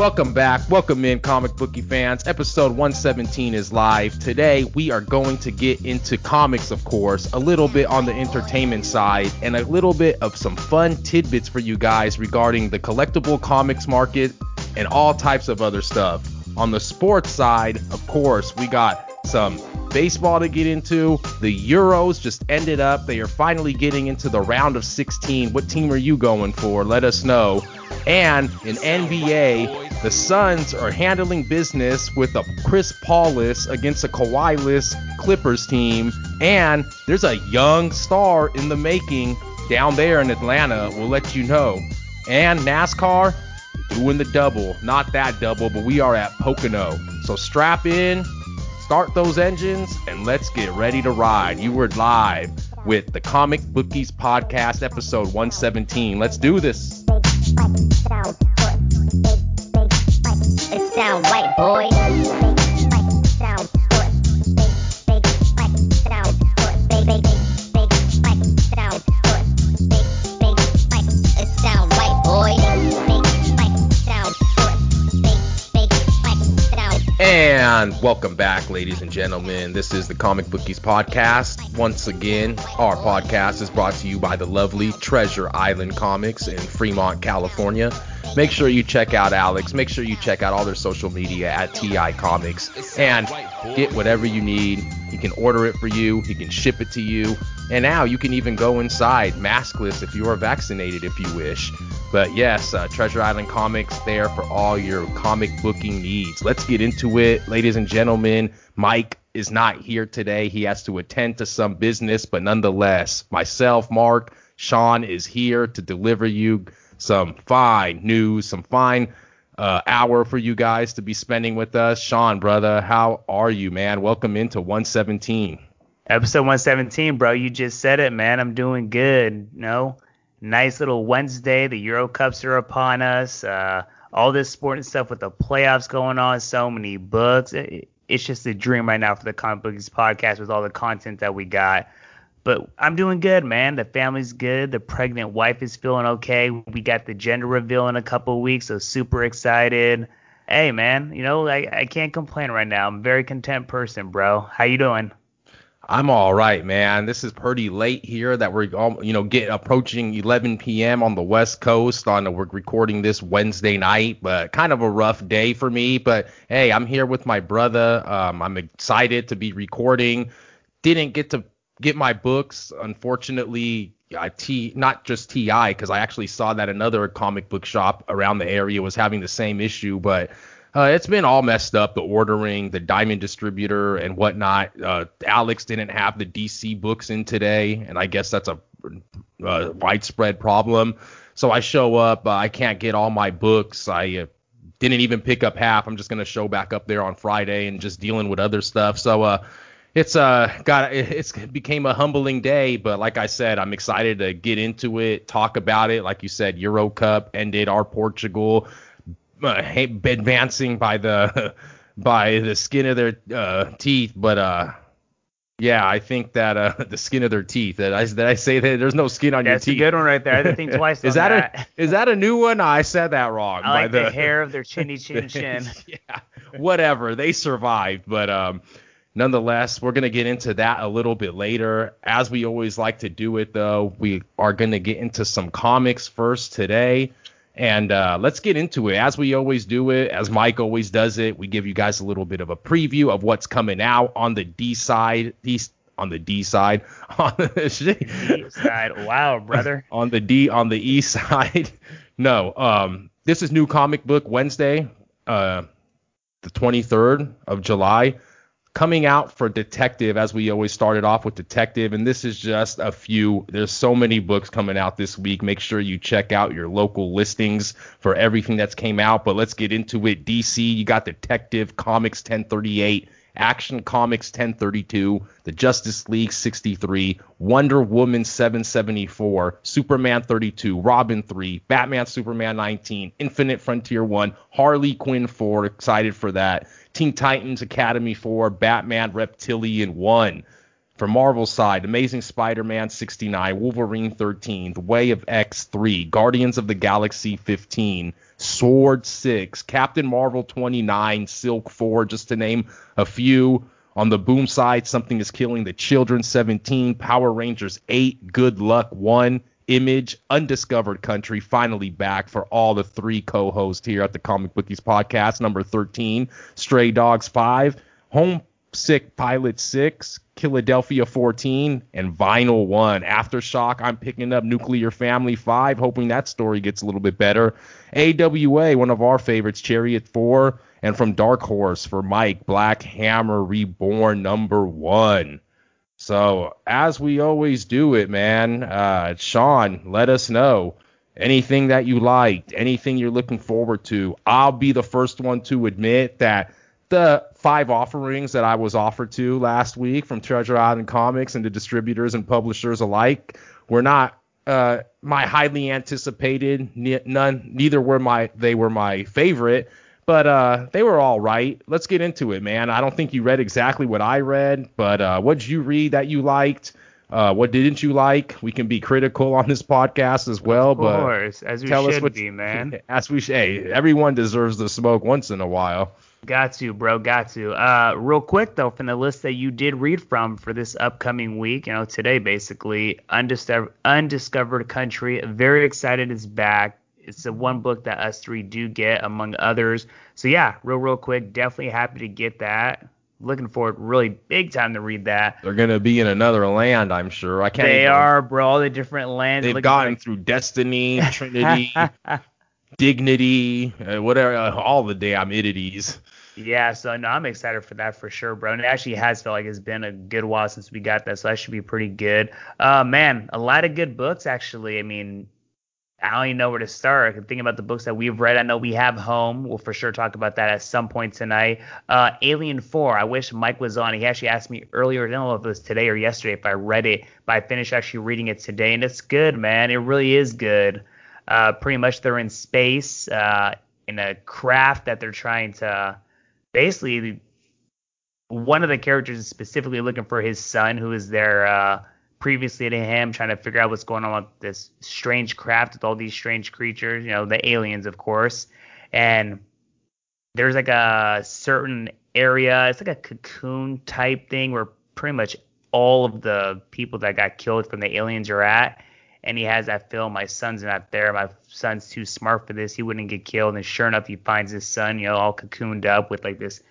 Welcome back. Welcome in, comic bookie fans. Episode 117 is live. Today, we are going to get into comics, of course, a little bit on the entertainment side, and a little bit of some fun tidbits for you guys regarding the collectible comics market and all types of other stuff. On the sports side, of course, we got some baseball to get into. The Euros just ended up. They are finally getting into the round of 16. What team are you going for? Let us know. And in NBA, the Suns are handling business with a Chris Paul-less against a Kawhi-less Clippers team. And there's a young star in the making down there in Atlanta. We'll let you know. And NASCAR doing the double. Not that double, but we are at Pocono. So strap in, start those engines, and let's get ready to ride. You were live with the Comic Bookies Podcast, episode 117. Let's do this. Sound white, boy. And welcome back, ladies and gentlemen. This is the Comic Bookies Podcast. Once again, our podcast is brought to you by the lovely Treasure Island Comics in Fremont, California. Make sure you check out Alex. Make sure you check out all their social media at TI Comics and get whatever you need. He can order it for you, he can ship it to you, and now you can even go inside maskless if you are vaccinated if you wish. But yes, uh, Treasure Island Comics there for all your comic booking needs. Let's get into it, ladies and gentlemen. Mike is not here today. He has to attend to some business, but nonetheless, myself, Mark, Sean is here to deliver you some fine news, some fine uh, hour for you guys to be spending with us. Sean, brother, how are you, man? Welcome into 117. Episode 117, bro. You just said it, man. I'm doing good. Know, nice little Wednesday. The Euro Cups are upon us. Uh, all this sporting stuff with the playoffs going on. So many books. It, it's just a dream right now for the Comic Bookies podcast with all the content that we got. But I'm doing good, man. The family's good. The pregnant wife is feeling okay. We got the gender reveal in a couple weeks, so super excited. Hey, man, you know, I, I can't complain right now. I'm a very content person, bro. How you doing? I'm all right, man. This is pretty late here that we're all, you know, get approaching 11 p.m. on the West Coast. On the, we're recording this Wednesday night, but kind of a rough day for me. But hey, I'm here with my brother. Um, I'm excited to be recording. Didn't get to get my books, unfortunately. I T not just TI because I actually saw that another comic book shop around the area was having the same issue, but uh, it's been all messed up. The ordering, the Diamond distributor, and whatnot. Uh, Alex didn't have the DC books in today, and I guess that's a, a widespread problem. So I show up, uh, I can't get all my books. I uh, didn't even pick up half. I'm just gonna show back up there on Friday and just dealing with other stuff. So uh, it's uh got it's became a humbling day, but like I said, I'm excited to get into it, talk about it. Like you said, Euro Cup ended our Portugal uh, advancing by the by the skin of their uh, teeth, but uh, yeah, I think that uh, the skin of their teeth. That I that I say that there's no skin on That's your teeth. That's a good one right there. I didn't think twice. is that, that, a is that a new one? I said that wrong. I like the, the hair of their chinny chin chin. yeah, whatever. They survived, but um, nonetheless, we're gonna get into that a little bit later. As we always like to do it, though, we are gonna get into some comics first today. And uh, let's get into it as we always do it, as Mike always does it. We give you guys a little bit of a preview of what's coming out on the D side, D, on the D side, on the D side. Wow, brother. on the D, on the E side. no, um, this is New Comic Book Wednesday, uh, the 23rd of July coming out for Detective, as we always started off with Detective, and this is just a few. There's so many books coming out this week. Make sure you check out your local listings for everything that's came out. But let's get into it. DC, you got Detective Comics 1038 Action Comics 1032, The Justice League 63, Wonder Woman 774, Superman 32, Robin 3, Batman Superman 19, Infinite Frontier 1, Harley Quinn 4, excited for that, Teen Titans Academy 4, Batman Reptilian 1. For Marvel side, Amazing Spider-Man 69, Wolverine 13, The Way of X 3, Guardians of the Galaxy 15, Sword 6, Captain Marvel 29, Silk 4, just to name a few. On the boom side, Something is Killing the Children 17, Power Rangers 8, Good Luck 1, Image, Undiscovered Country, finally back for all the three co-hosts here at the Comic Bookies podcast. Number 13, Stray Dogs 5, Home Sick Pilot 6, Philadelphia 14, and Vinyl 1. Aftershock, I'm picking up Nuclear Family 5, hoping that story gets a little bit better. AWA, one of our favorites, Chariot 4, and from Dark Horse for Mike, Black Hammer Reborn number 1. So, as we always do it, man, uh, Sean, let us know anything that you liked, anything you're looking forward to. I'll be the first one to admit that the five offerings that I was offered to last week from Treasure Island Comics and the distributors and publishers alike were not uh, my highly anticipated. None, neither were my they were my favorite, but uh, they were all right. Let's get into it, man. I don't think you read exactly what I read, but uh, what did you read that you liked? Uh, what didn't you like? We can be critical on this podcast as well, but of course, as we tell should us what, be, man. As we should. Hey, everyone deserves the smoke once in a while. Got to, bro. Got to. Uh, real quick though, from the list that you did read from for this upcoming week, you know, today basically, undiscovered, undiscovered country. Very excited it's back. It's the one book that us three do get among others. So yeah, real real quick, definitely happy to get that. Looking forward, really big time to read that. They're gonna be in another land, I'm sure. I can't. They even, are, bro. All the different lands. They've gotten for- through Destiny, Trinity, Dignity, uh, whatever, uh, all the damn entities. Yeah, so no, I'm excited for that for sure, bro. And it actually has felt like it's been a good while since we got that, so that should be pretty good. Uh, man, a lot of good books actually. I mean, I don't even know where to start. I can think about the books that we've read. I know we have Home. We'll for sure talk about that at some point tonight. Uh, Alien 4. I wish Mike was on. He actually asked me earlier. I don't know if it was today or yesterday if I read it, but I finished actually reading it today, and it's good, man. It really is good. Uh, pretty much they're in space uh, in a craft that they're trying to basically one of the characters is specifically looking for his son who is there uh, previously to him trying to figure out what's going on with this strange craft with all these strange creatures you know the aliens of course. And there's like a certain area it's like a cocoon type thing where pretty much all of the people that got killed from the aliens are at and he has that film my son's not there. My son's too smart for this. He wouldn't get killed. And sure enough he finds his son you know all cocooned up with like this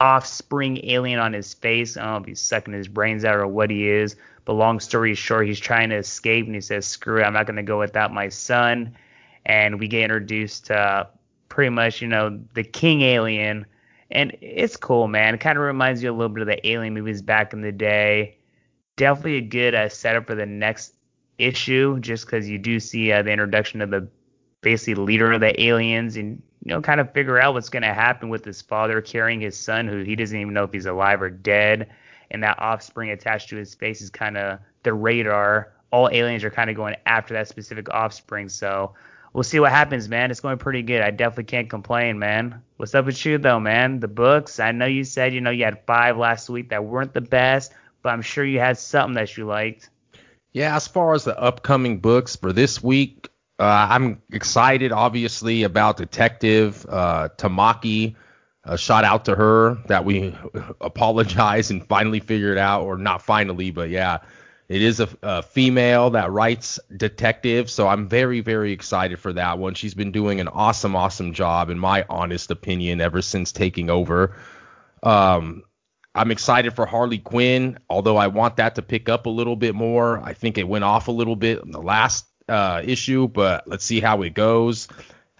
offspring alien on his face. I don't know if he's sucking his brains out or what he is but long story short he's trying to escape and he says screw it. I'm not going to go without my son. And we get introduced to pretty much you know the king alien. And it's cool man. It kind of reminds you a little bit of the alien movies back in the day. Definitely a good uh, setup for the next issue just because you do see uh, the introduction of the basically leader of the aliens and you know kind of figure out what's going to happen with his father carrying his son who he doesn't even know if he's alive or dead. And that offspring attached to his face is kind of the radar. All aliens are kind of going after that specific offspring. So we'll see what happens man. It's going pretty good. I definitely can't complain man. What's up with you though man? The books? I know you said you know you had five last week that weren't the best but i'm sure you had something that you liked Yeah, as far as the upcoming books for this week, uh, I'm excited, obviously, about Detective uh, Tamaki. Uh, shout out to her that we apologize and finally figured out, or not finally, but yeah, it is a, a female that writes detective. So I'm very, very excited for that one. She's been doing an awesome, awesome job, in my honest opinion, ever since taking over. Um, I'm excited for Harley Quinn, although I want that to pick up a little bit more. I think it went off a little bit in the last uh, issue, but let's see how it goes.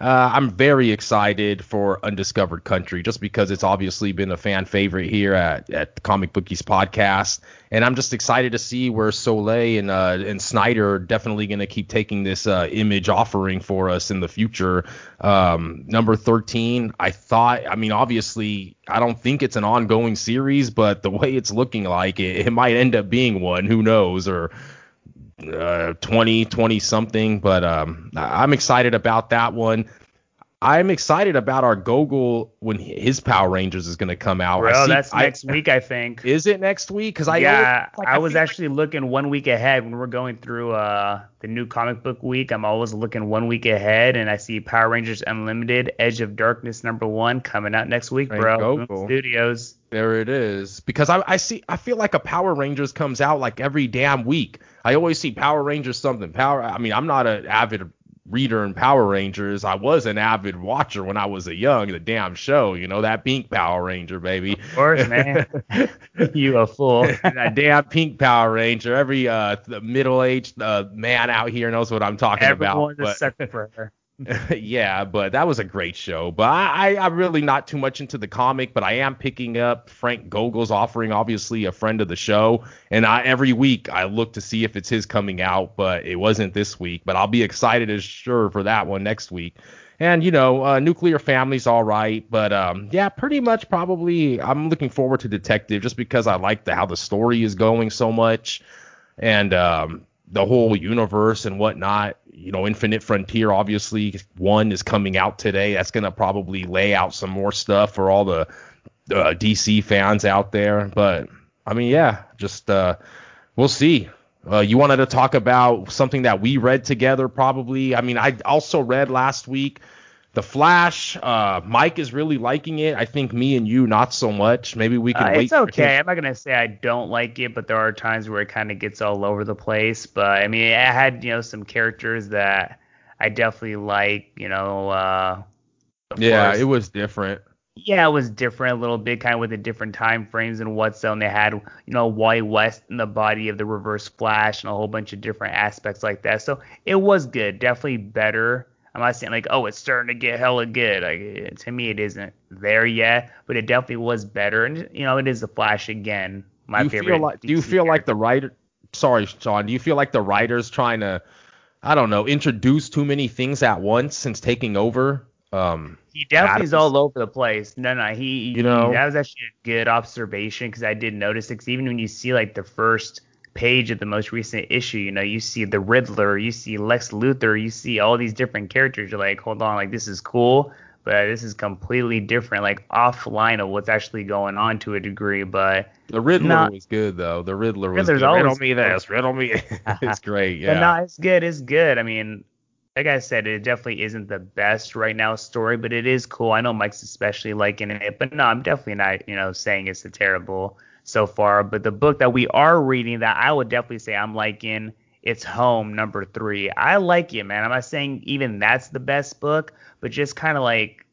Uh, I'm very excited for Undiscovered Country just because it's obviously been a fan favorite here at, at Comic Bookies podcast. And I'm just excited to see where Soleil and uh, and Snyder are definitely going to keep taking this uh, image offering for us in the future. Um, number 13, I thought, I mean, obviously, I don't think it's an ongoing series, but the way it's looking like it, it might end up being one. Who knows? Or uh, 20, 20 something. But um, I'm excited about that one. I'm excited about our Gogol when his Power Rangers is going to come out. Bro, see, that's next week, I think. Is it next week? Because I yeah, like, I, I was actually like... looking one week ahead when we're going through uh the new comic book week. I'm always looking one week ahead, and I see Power Rangers Unlimited Edge of Darkness number one coming out next week, bro. Studios. There it is. Because I, I see, I feel like a Power Rangers comes out like every damn week. I always see Power Rangers something. Power. I mean, I'm not an avid reader in Power Rangers. I was an avid watcher when I was a young. The damn show, you know that pink Power Ranger, baby. Of course, man. you a fool. that damn pink Power Ranger. Every uh middle aged uh, man out here knows what I'm talking Everyone about. Everyone's a for her. yeah, but that was a great show. But I, I, am really not too much into the comic, but I am picking up Frank Gogol's offering, obviously a friend of the show, and I, every week I look to see if it's his coming out, but it wasn't this week. But I'll be excited as sure for that one next week. And you know, uh, Nuclear Family's all right, but um, yeah, pretty much probably I'm looking forward to Detective just because I like the, how the story is going so much, and um, the whole universe and whatnot. You know, Infinite Frontier, obviously, one is coming out today. That's going to probably lay out some more stuff for all the uh, DC fans out there. But, I mean, yeah, just uh, we'll see. Uh, you wanted to talk about something that we read together, probably. I mean, I also read last week the Flash, uh, Mike is really liking it. I think me and you not so much. Maybe we can uh, wait. It's okay. I'm not gonna say I don't like it, but there are times where it kind of gets all over the place. But I mean, I had you know some characters that I definitely like. You know. Uh, yeah, course. it was different. Yeah, it was different a little bit, kind of with the different time frames and what's on. They had, you know, Wally West in the body of the Reverse Flash and a whole bunch of different aspects like that. So it was good, definitely better I'm not saying like, oh, it's starting to get hella good. Like to me, it isn't there yet, but it definitely was better. And you know, it is the Flash again. My do you favorite. Feel like, do you feel character. like the writer? Sorry, Sean. Do you feel like the writers trying to, I don't know, introduce too many things at once since taking over? Um, he definitely is all over the place. No, no, he, you know, that was actually a good observation because I did notice it. Cause even when you see like the first page of the most recent issue, you know, you see the Riddler, you see Lex Luthor, you see all these different characters. You're like, hold on, like this is cool, but this is completely different, like offline of what's actually going on to a degree. But the Riddler not, was good though. The Riddler was Riddler's good. Always riddle me this, riddle me. it's great, yeah. But no, it's good. It's good. I mean, like I said, it definitely isn't the best right now story, but it is cool. I know Mike's especially liking it, but no, I'm definitely not, you know, saying it's a terrible so far. But the book that we are reading that I would definitely say I'm liking, it's Home number three. I like it, man. I'm not saying even that's the best book, but just kind of like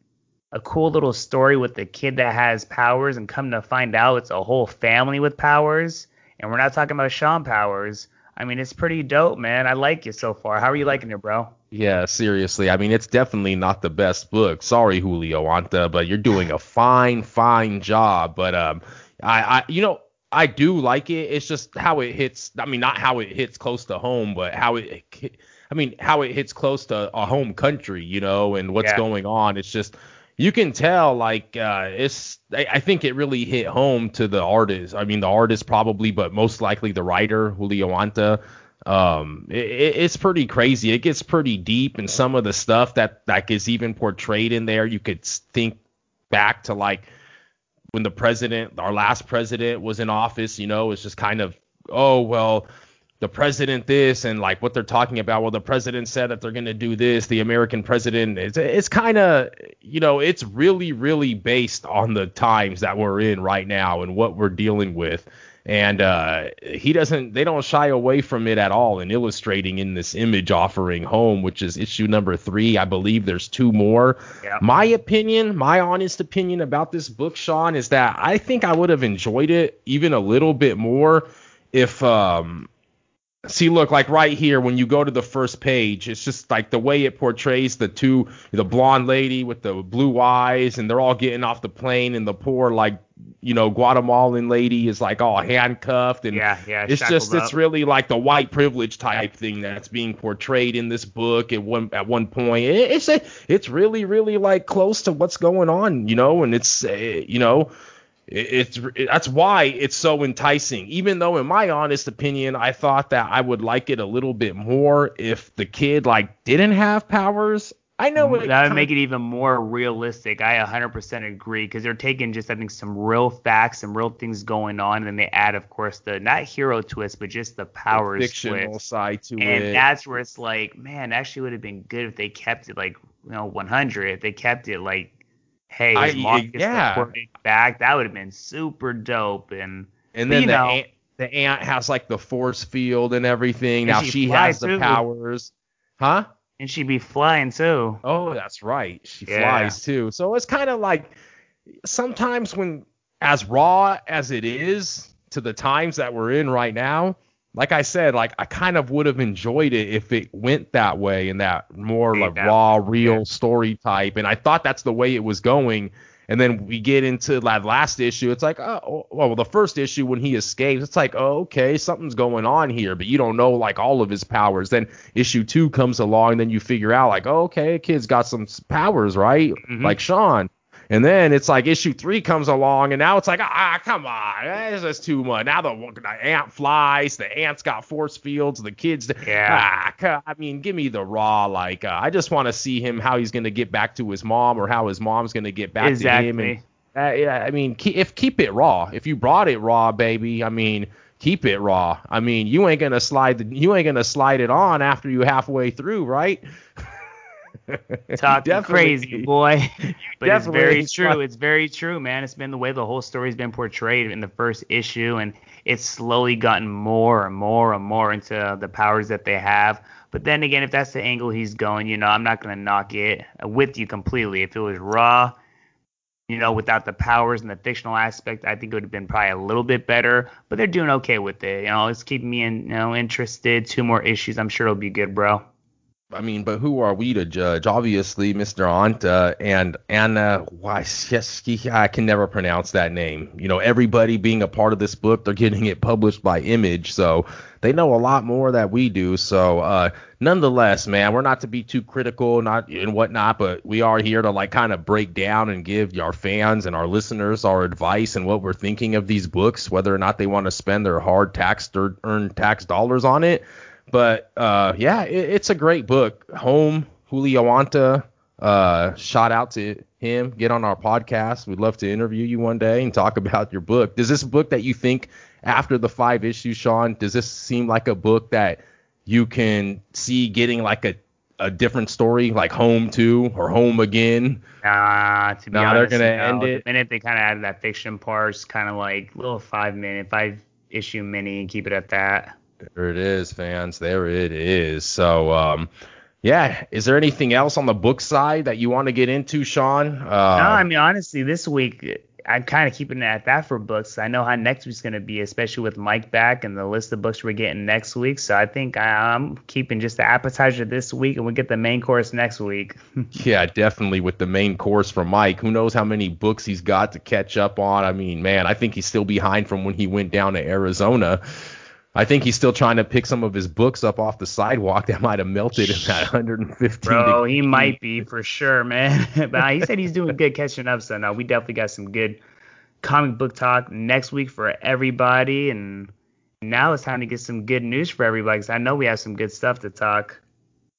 a cool little story with the kid that has powers and come to find out it's a whole family with powers. And we're not talking about Sean Powers. I mean, it's pretty dope, man. I like it so far. How are you liking it, bro? Yeah, seriously. I mean, it's definitely not the best book. Sorry, Julio Anta, but you're doing a fine, fine job. But um, I, I you know I do like it. It's just how it hits. I mean, not how it hits close to home, but how it. I mean, how it hits close to a home country, you know, and what's yeah. going on. It's just you can tell like uh, it's. I, I, think it really hit home to the artist. I mean, the artist probably, but most likely the writer Julio Anta. Um, it, it's pretty crazy. It gets pretty deep, and some of the stuff that that is even portrayed in there, you could think back to like when the president, our last president, was in office, you know, it's just kind of, oh, well, the president this and like what they're talking about. Well, the president said that they're going to do this. The American president, it's, it's kind of, you know, it's really, really based on the times that we're in right now and what we're dealing with and uh, he doesn't they don't shy away from it at all in illustrating in this image offering home which is issue number three i believe there's two more yeah. my opinion my honest opinion about this book sean is that i think i would have enjoyed it even a little bit more if um See, look, like right here, when you go to the first page, it's just like the way it portrays the two, the blonde lady with the blue eyes, and they're all getting off the plane, and the poor, like, you know, Guatemalan lady is like all handcuffed, and Yeah, yeah, it's just, shackled it's really like the white privilege type thing that's being portrayed in this book at one at one point. It, it's a, it's really, really like close to what's going on, you know, and it's, uh, you know, it- it's that's why it's so enticing. Even though, in my honest opinion, I thought that I would like it a little bit more if the kid like didn't have powers. I know that would make it even more realistic. I 100% agree because they're taking just I think some real facts, some real things going on, and then they add, of course, the not hero twist, but just the powers fictional twist. side to And it. that's where it's like, man, actually would have been good if they kept it like you know 100. If they kept it like, hey, his I- mom gets yeah. deported back, that would have been super dope. And and then you the know- ant, the ant has like the force field and everything. And now she she has the powers, huh? And she'd be flying too. Oh, that's right. She Yeah. flies too. So it's kind of like sometimes when as raw as it is to the times that we're in right now, like I said, like I kind of would have enjoyed it if it went that way and that more like raw, real yeah. story type. And I thought that's the way it was going. And then we get into that last issue. It's like, oh, well, the first issue when he escapes, it's like, oh, okay, something's going on here, but you don't know like all of his powers. Then issue two comes along, and then you figure out like, oh, okay, kid's got some powers, right? Mhm. Like Sean. And then it's like issue three comes along, and now it's like, ah, come on, this is too much. Now the, the ant flies, the ant's got force fields, the kids, Yeah. ah, I mean, give me the raw. Like, uh, I just want to see him how he's gonna get back to his mom, or how his mom's gonna get back to him. And exactly. uh, yeah, I mean, keep, if keep it raw. If you brought it raw, baby, I mean, keep it raw. I mean, you ain't gonna slide the, you ain't gonna slide it on after you halfway through, right? Talking crazy, boy. but it's very true. It's very true, man. It's been the way the whole story's been portrayed in the first issue, and it's slowly gotten more and more and more into the powers that they have. But then again, if that's the angle he's going, you know, I'm not gonna knock it with you completely. If it was raw, you know, without the powers and the fictional aspect, I think it would have been probably a little bit better. But they're doing okay with it. You know, it's keeping me in, you know, interested. Two more issues, I'm sure it'll be good, bro. I mean, but who are we to judge? Obviously, Mr. Anta and Anna Wajcicki, I can never pronounce that name. You know, everybody being a part of this book, they're getting it published by Image, so they know a lot more that we do. So, uh, nonetheless, man, we're not to be too critical, not and whatnot, but we are here to like kind of break down and give our fans and our listeners our advice and what we're thinking of these books, whether or not they want to spend their hard or earned tax dollars on it. But uh, yeah, it, it's a great book. Home, Julio Anta. Uh, shout out to him. Get on our podcast. We'd love to interview you one day and talk about your book. Does this book that you think after the five issues, Sean? Does this seem like a book that you can see getting like a a different story, like Home Two or Home Again? Nah, to be Nah, they're gonna no. end The it. minute they kind of added that fiction part, it's kind of like little five minute, five issue mini, and keep it at that. There it is, fans. There it is. So, um, yeah. Is there anything else on the book side that you want to get into, Sean? Uh, no, I mean honestly, this week I'm kind of keeping it at that for books. I know how next week's gonna be, especially with Mike back and the list of books we're getting next week. So I think I'm keeping just the appetizer this week, and we'll get the main course next week. Yeah, definitely with the main course for Mike. Who knows how many books he's got to catch up on? I mean, man, I think he's still behind from when he went down to Arizona. I think he's still trying to pick some of his books up off the sidewalk that might have melted in that 115 Bro, degree he might be for sure, man. but he said he's doing good catching up. So now we definitely got some good comic book talk next week for everybody. And now it's time to get some good news for everybody because I know we have some good stuff to talk.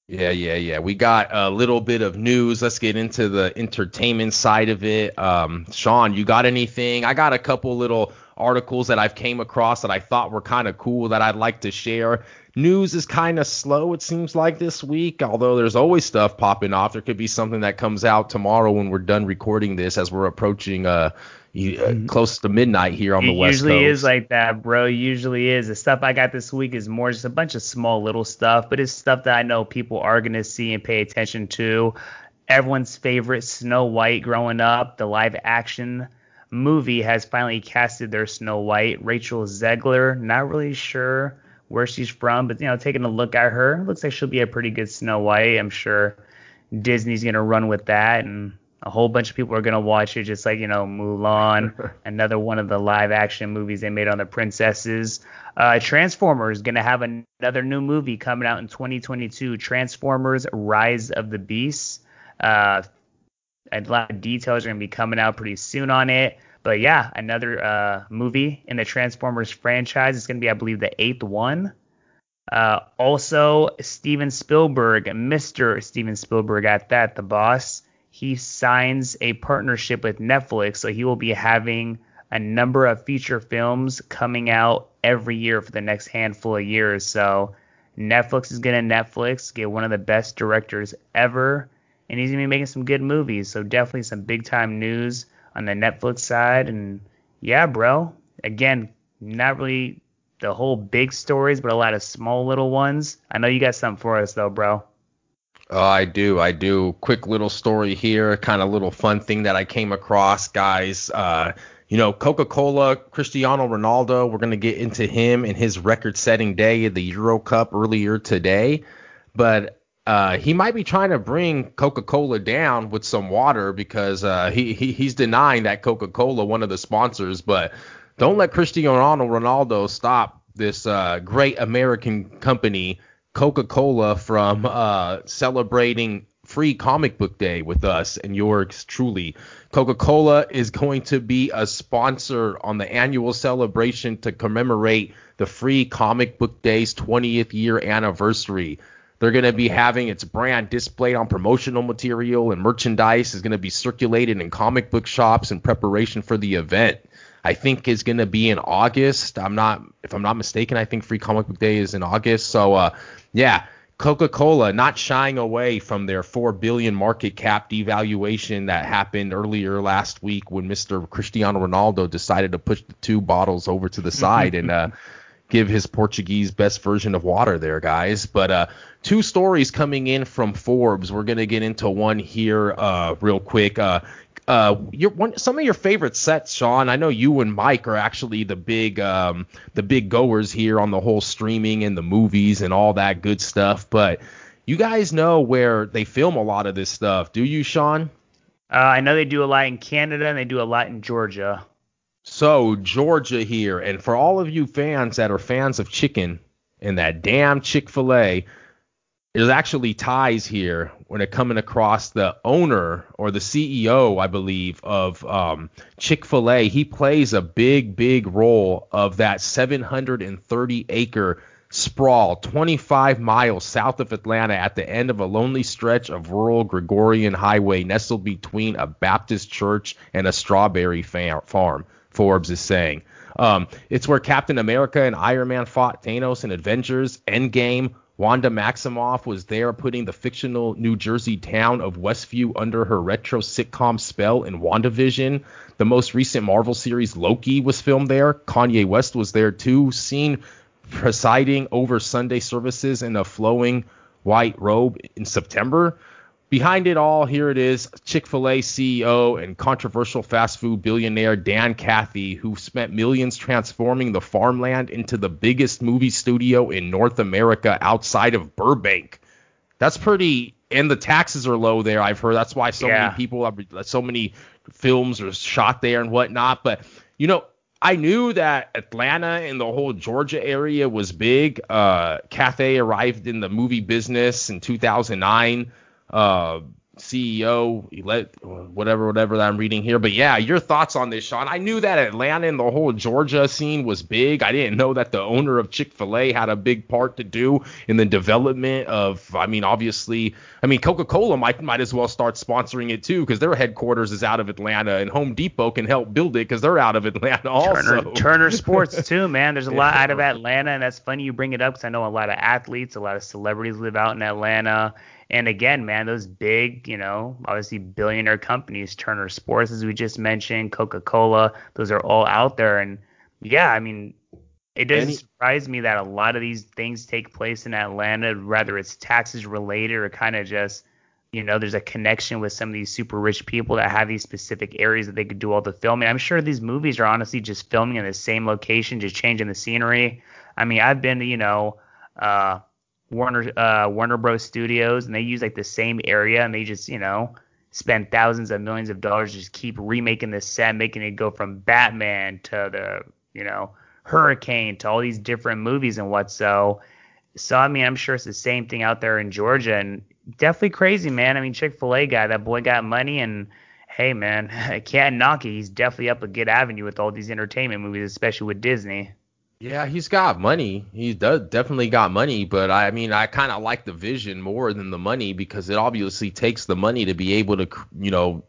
Yeah, yeah, yeah. We got a little bit of news. Let's get into the entertainment side of it. Um, Sean, you got anything? I got a couple little articles that I've came across that I thought were kind of cool that I'd like to share. News is kind of slow, it seems like this week, although there's always stuff popping off. There could be something that comes out tomorrow when we're done recording this, as we're approaching uh, you- uh close to midnight here on it the West usually Coast. Usually is like that, bro. Usually is. The stuff I got this week is more just a bunch of small little stuff, but it's stuff that I know people are gonna see and pay attention to. Everyone's favorite Snow White growing up, the live action movie has finally casted their Snow White. Rachel Zegler, not really sure where she's from, but you know, taking a look at her, looks like she'll be a pretty good Snow White. I'm sure Disney's gonna run with that, and a whole bunch of people are gonna watch it, just like you know Mulan, another one of the live action movies they made on the princesses. Uh, Transformers gonna have another new movie coming out in 2022, Transformers: Rise of the Beasts. Uh, a lot of details are gonna be coming out pretty soon on it. But yeah, another uh, movie in the Transformers franchise. It's gonna be, I believe, the eighth one. Uh, also, Steven Spielberg, Mr. Steven Spielberg at that, the boss, he signs a partnership with Netflix. So he will be having a number of feature films coming out every year for the next handful of years. So Netflix is to Netflix, get one of the best directors ever, and he's to be making some good movies. So definitely some big time news on the Netflix side. And yeah, bro, again, not really the whole big stories, but a lot of small little ones. I know you got something for us though, bro. Oh, I do. I do. Quick little story here, kind of little fun thing that I came across, guys. Uh, you know, Coca-Cola, Cristiano Ronaldo, we're going to get into him and his record-setting day at the Euro Cup earlier today. But uh, he might be trying to bring Coca-Cola down with some water because uh, he, he he's denying that Coca-Cola, one of the sponsors, but don't let Cristiano Ronaldo stop this uh, great American company, Coca-Cola, from uh, celebrating free comic book day with us and yours truly. Coca-Cola is going to be a sponsor on the annual celebration to commemorate the free comic book day's 20th year anniversary. They're going to be having its brand displayed on promotional material and merchandise is going to be circulated in comic book shops in preparation for the event. I think is going to be in August. I'm not, if I'm not mistaken, I think Free Comic Book Day is in August. So, uh, yeah, Coca-Cola not shying away from their four billion market cap devaluation that happened earlier last week when Mr. Cristiano Ronaldo decided to push the two bottles over to the side and uh, give his Portuguese best version of water there, guys. But uh, two stories coming in from Forbes. We're gonna get into one here uh, real quick. Uh, your one, some of your favorite sets, Sean. I know you and Mike are actually the big, um, the big goers here on the whole streaming and the movies and all that good stuff. But you guys know where they film a lot of this stuff, do you, Sean? Uh, I know they do a lot in Canada and they do a lot in Georgia. So Georgia here, and for all of you fans that are fans of chicken and that damn Chick Fil A, there's actually ties here when it coming across the owner or the CEO, I believe, of um, Chick Fil A. He plays a big, big role of that 730 acre sprawl 25 miles south of Atlanta at the end of a lonely stretch of rural Gregorian Highway nestled between a Baptist church and a strawberry farm, Forbes is saying. Um, it's where Captain America and Iron Man fought Thanos in Avengers Endgame Wanda Maximoff was there putting the fictional New Jersey town of Westview under her retro sitcom spell in WandaVision. The most recent Marvel series Loki was filmed there. Kanye West was there too, seen presiding over Sunday services in a flowing white robe in September. Behind it all, here it is Chick fil A CEO and controversial fast food billionaire Dan Cathy, who spent millions transforming the farmland into the biggest movie studio in North America outside of Burbank. That's pretty, and the taxes are low there, I've heard. That's why so Yeah. many people, so many films are shot there and whatnot. But, you know, I knew that Atlanta and the whole Georgia area was big. Uh, Cathy arrived in the movie business in 2009 uh, CEO, whatever, whatever that I'm reading here. But yeah, your thoughts on this, Sean? I knew that Atlanta and the whole Georgia scene was big. I didn't know that the owner of Chick Fil A had a big part to do in the development of. I mean, obviously, I mean Coca-Cola might might as well start sponsoring it too because their headquarters is out of Atlanta, and Home Depot can help build it because they're out of Atlanta also. Turner, Turner Sports too, man. There's a lot out of Atlanta, and that's funny you bring it up because I know a lot of athletes, a lot of celebrities live out in Atlanta. And again, man, those big, you know, obviously billionaire companies, Turner Sports, as we just mentioned, Coca-Cola, those are all out there. And yeah, I mean, it doesn't Any- surprise me that a lot of these things take place in Atlanta, whether it's taxes related or kind of just, you know, there's a connection with some of these super rich people that have these specific areas that they could do all the filming. I'm sure these movies are honestly just filming in the same location, just changing the scenery. I mean, I've been to you know uh, Warner uh, Warner Bros. Studios, and they use like the same area, and they just you know spend thousands of millions of dollars just keep remaking the set, making it go from Batman to the you know Hurricane to all these different movies and what so. So I mean, I'm sure it's the same thing out there in Georgia, and definitely crazy, man. I mean, Chick Fil A guy, that boy got money, and hey, man, I can't knock it. He's definitely up a good avenue with all these entertainment movies, especially with Disney. Yeah, he's got money. He does definitely got money, but I mean, I kind of like the vision more than the money because it obviously takes the money to be able to, you know,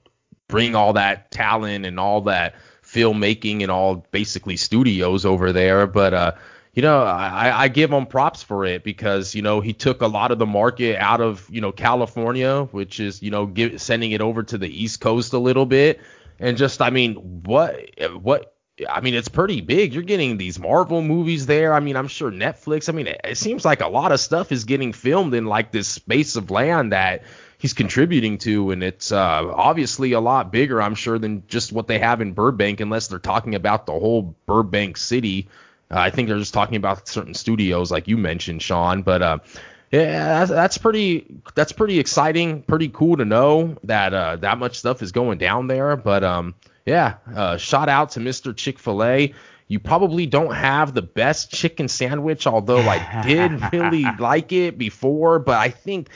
bring all that talent and all that filmmaking and all basically studios over there. But uh, you know, I, I give him props for it because you know he took a lot of the market out of you know California, which is you know give, sending it over to the East Coast a little bit, and just I mean, what what I mean, it's pretty big. You're getting these Marvel movies there. I mean, I'm sure Netflix. I mean, it, it, seems like a lot of stuff is getting filmed in like this space of land that he's contributing to, and it's uh, obviously a lot bigger, I'm sure, than just what they have in Burbank, unless they're talking about the whole Burbank city. Uh, I think they're just talking about certain studios, like you mentioned, Sean. But uh, yeah, that's, that's, pretty that's pretty exciting, pretty cool to know that uh, that much stuff is going down there. But um, yeah, uh, shout out to Mr. Chick Fil A. You probably don't have the best chicken sandwich, although I did really like it before. But I think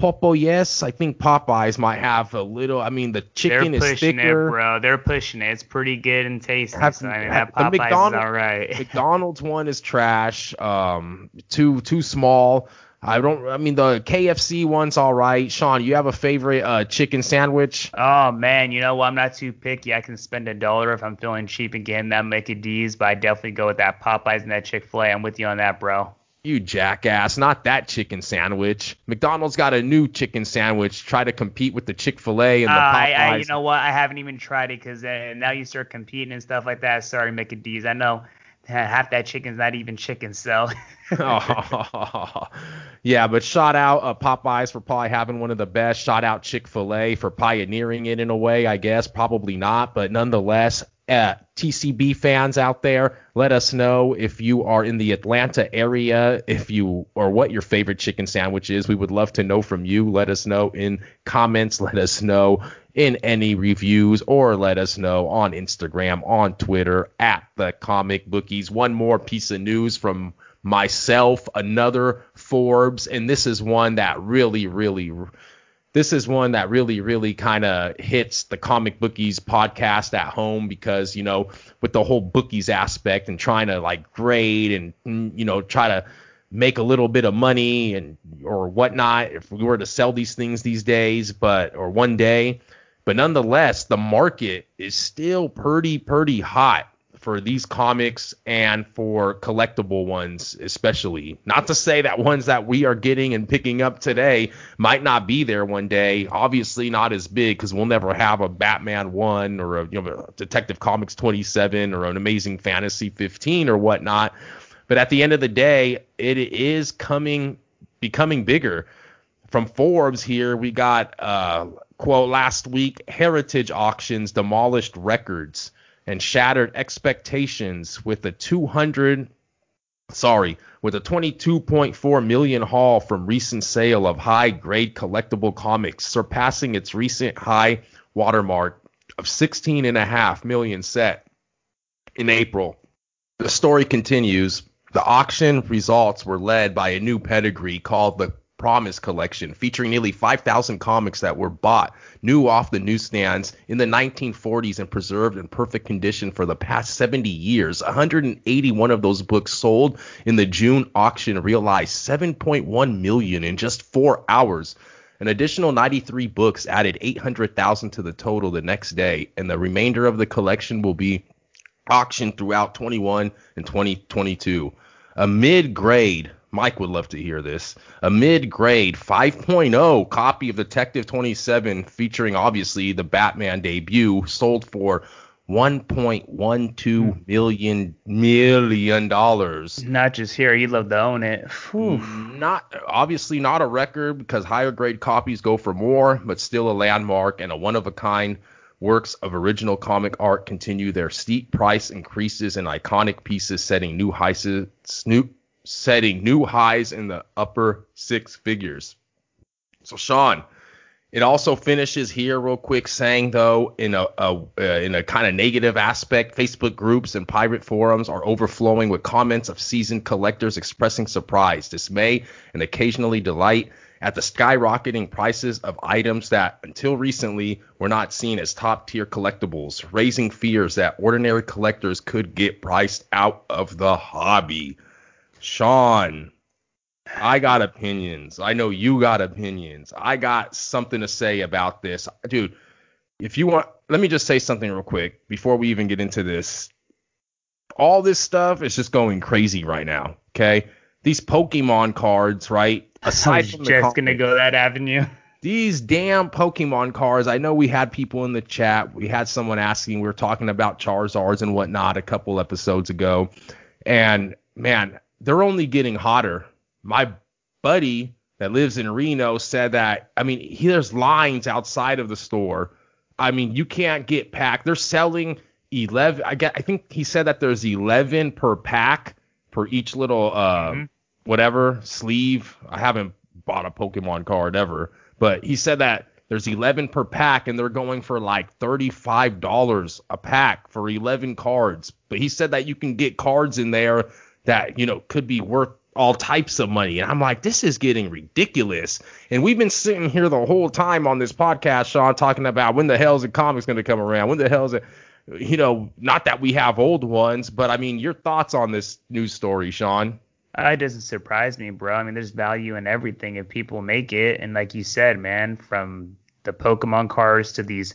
Popeyes, I think Popeyes might have a little. I mean, the chicken They're is thicker. It, bro. They're pushing it. It's pretty good and tasty. Have, so, I mean, that Popeyes McDonald's, is all right. McDonald's one is trash. Um, too too small. I don't. I mean, the KFC one's all right. Sean, you have a favorite uh, chicken sandwich? Oh man, you know what? I'm not too picky. I can spend a dollar if I'm feeling cheap and getting that Mickey D's, but I definitely go with that Popeyes and that Chick Fil A. I'm with you on that, bro. You jackass! Not that chicken sandwich. McDonald's got a new chicken sandwich. Try to compete with the Chick Fil A and the uh, Popeyes. I, I, you know what? I haven't even tried it because uh, now you start competing and stuff like that. Sorry, Mickey D's. I know half that chicken's not even chicken, so. oh, yeah, but shout out uh, Popeyes for probably having one of the best. Shout out Chick Fil A for pioneering it in a way, I guess. Probably not, but nonetheless, uh, TCB fans out there, let us know if you are in the Atlanta area, if you or what your favorite chicken sandwich is. We would love to know from you. Let us know in comments. Let us know in any reviews or let us know on Instagram, on Twitter at the comic bookies. One more piece of news from myself, another Forbes, and this is one that really, really this is one that really, really kind of hits the comic bookies podcast at home because, you know, with the whole bookies aspect and trying to like grade and, mm, you know, try to make a little bit of money and or whatnot if we were to sell these things these days, but or one day. But nonetheless, the market is still pretty, pretty hot for these comics and for collectible ones, especially. Not to say that ones that we are getting and picking up today might not be there one day. Obviously, not as big because we'll never have a Batman 1 or a you know, Detective Comics 27 or an Amazing Fantasy 15 or whatnot. But at the end of the day, it is coming, becoming bigger. From Forbes here, we got uh, quote last week: Heritage auctions demolished records and shattered expectations with a 200 sorry, with a 22.4 million haul from recent sale of high-grade collectible comics, surpassing its recent high watermark of 16.5 million set in April. The story continues. The auction results were led by a new pedigree called the Promise collection featuring nearly 5,000 comics that were bought new off the newsstands in the 1940s and preserved in perfect condition for the past 70 years. 181 of those books sold in the June auction realized 7.1 million in just 4 hours. An additional 93 books added 800,000 to the total the next day, and the remainder of the collection will be auctioned throughout 21 and 2022. A mid-grade Mike would love to hear this. A mid grade 5.0 copy of Detective 27, featuring obviously the Batman debut, sold for 1.12 hmm. million million dollars. Not just here, you'd love to own it. Whew. Not obviously not a record because higher grade copies go for more, but still a landmark and a one of a kind works of original comic art continue their steep price increases and iconic pieces setting new highs new, setting new highs in the upper six figures. So Sean, it also finishes here real quick saying though in a, a uh, in a kind of negative aspect, Facebook groups and private forums are overflowing with comments of seasoned collectors expressing surprise, dismay, and occasionally delight at the skyrocketing prices of items that until recently were not seen as top tier collectibles, raising fears that ordinary collectors could get priced out of the hobby. Sean, I got opinions. I know you got opinions. I got something to say about this. Dude, if you want, let me just say something real quick before we even get into this. All this stuff is just going crazy right now. Okay. These Pokemon cards, right? Aside I was just going to go that avenue. These damn Pokemon cards. I know we had people in the chat. We had someone asking. We were talking about Charizards and whatnot a couple episodes ago. And man, they're only getting hotter my buddy that lives in Reno said that I mean he, there's lines outside of the store. I mean you can't get packed. They're selling 11. I get I think he said that there's 11 per pack for each little uh mm-hmm. whatever sleeve. I haven't bought a Pokemon card ever, but he said that there's 11 per pack and they're going for like $35 a pack for 11 cards. But he said that you can get cards in there that, you know, could be worth all types of money. And I'm like, this is getting ridiculous. And we've been sitting here the whole time on this podcast, Sean, talking about when the hell is the comics going to come around? When the hell is it? You know, not that we have old ones, but I mean, your thoughts on this news story, Sean? Uh, it doesn't surprise me, bro. I mean, there's value in everything if people make it. And like you said, man, from the Pokemon cards to these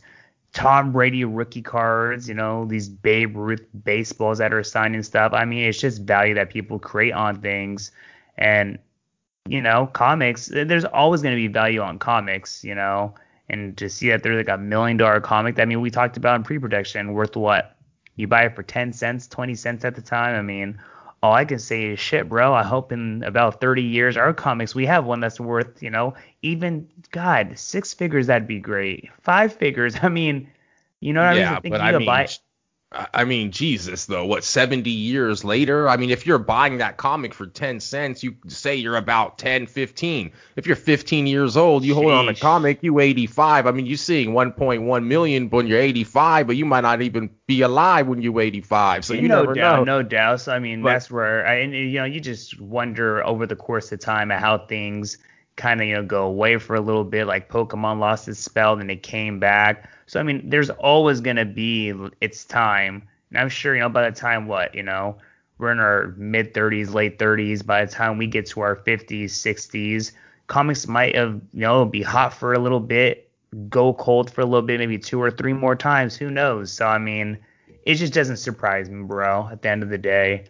Tom Brady rookie cards, you know, these Babe Ruth baseballs that are signed and stuff. I mean, it's just value that people create on things. And, you know, comics, there's always going to be value on comics, you know, and to see that there's like a million dollar comic I mean, we talked about in pre production worth what? You buy it for 10 cents, 20 cents at the time. I mean, all I can say is shit, bro. I hope in about 30 years, our comics, we have one that's worth, you know, even, God, six figures, that'd be great. Five figures, I mean, you know what yeah, I mean? Yeah, but I mean, buy, I mean, Jesus, though, what 70 years later? I mean, if you're buying that comic for 10 cents, you say you're about 10, 15. If you're 15 years old, you Sheesh. hold on a comic, you 85. I mean, you're seeing 1.1 million when you're 85, but you might not even be alive when you're 85. So you no never doubt, know. No doubt. So, I mean, but, that's where, I, you know, you just wonder over the course of time how things kind of, you know, go away for a little bit. Like Pokemon lost its spell, then it came back so I mean, there's always gonna be its time, and I'm sure you know by the time what you know we're in our mid 30s, late 30s. By the time we get to our 50s, 60s, comics might have you know be hot for a little bit, go cold for a little bit, maybe two or three more times. Who knows? So I mean, it just doesn't surprise me, bro. At the end of the day,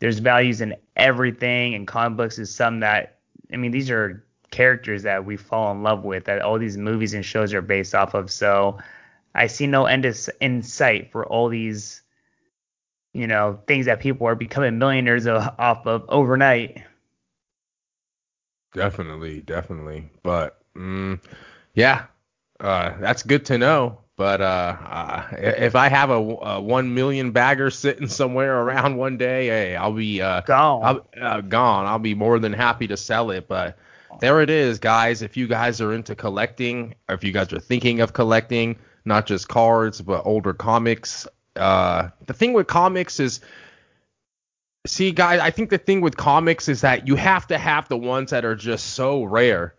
there's values in everything, and comic books is some that I mean, these are characters that we fall in love with that all these movies and shows are based off of. So I see no end in sight for all these, you know, things that people are becoming millionaires off of overnight. Definitely, definitely. But mm, yeah, uh, that's good to know. But uh, uh, if I have a, a, one million bagger sitting somewhere around one day, hey, I'll be uh, gone. I'll, uh, gone. I'll be more than happy to sell it. But there it is, guys. If you guys are into collecting, or if you guys are thinking of collecting, not just cards, but older comics. Uh, the thing with comics is, see, guys, I think the thing with comics is that you have to have the ones that are just so rare.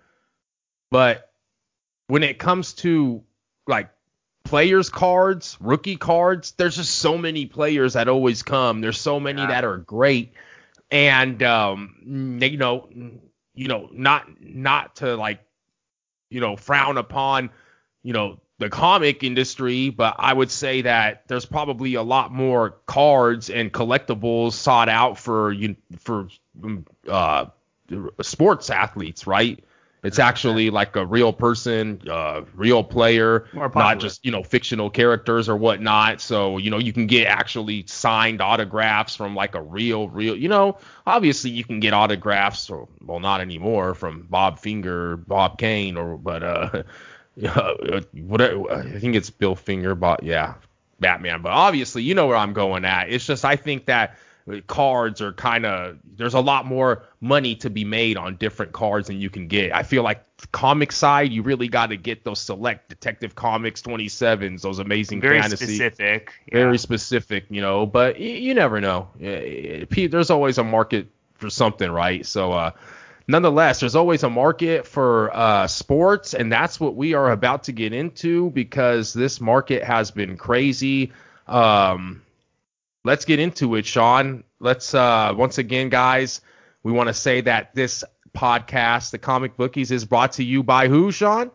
But when it comes to like players cards, rookie cards, there's just so many players that always come. There's so many yeah. that are great, and um, you know, you know, not not to like, you know, frown upon, you know, the comic industry, but I would say that there's probably a lot more cards and collectibles sought out for you for uh, sports athletes, right? It's actually like a real person, uh, real player, not just you know fictional characters or whatnot. So you know you can get actually signed autographs from like a real, real. You know, obviously you can get autographs, or well not anymore, from Bob Finger, Bob Kane, or but uh, uh, what I think it's Bill Finger, but yeah, Batman. But obviously, you know where I'm going at. It's just I think that cards are kind of there's a lot more money to be made on different cards than you can get. I feel like comic side, you really got to get those select Detective Comics 27s, those amazing very fantasy, specific, yeah. very specific, you know. But you, you never know. There's always a market for something, right? So, uh, nonetheless, there's always a market for uh, sports, and that's what we are about to get into because this market has been crazy. Um, let's get into it, Sean. Let's uh, once again, guys, we want to say that this podcast, the Comic Bookies, is brought to you by who, Sean?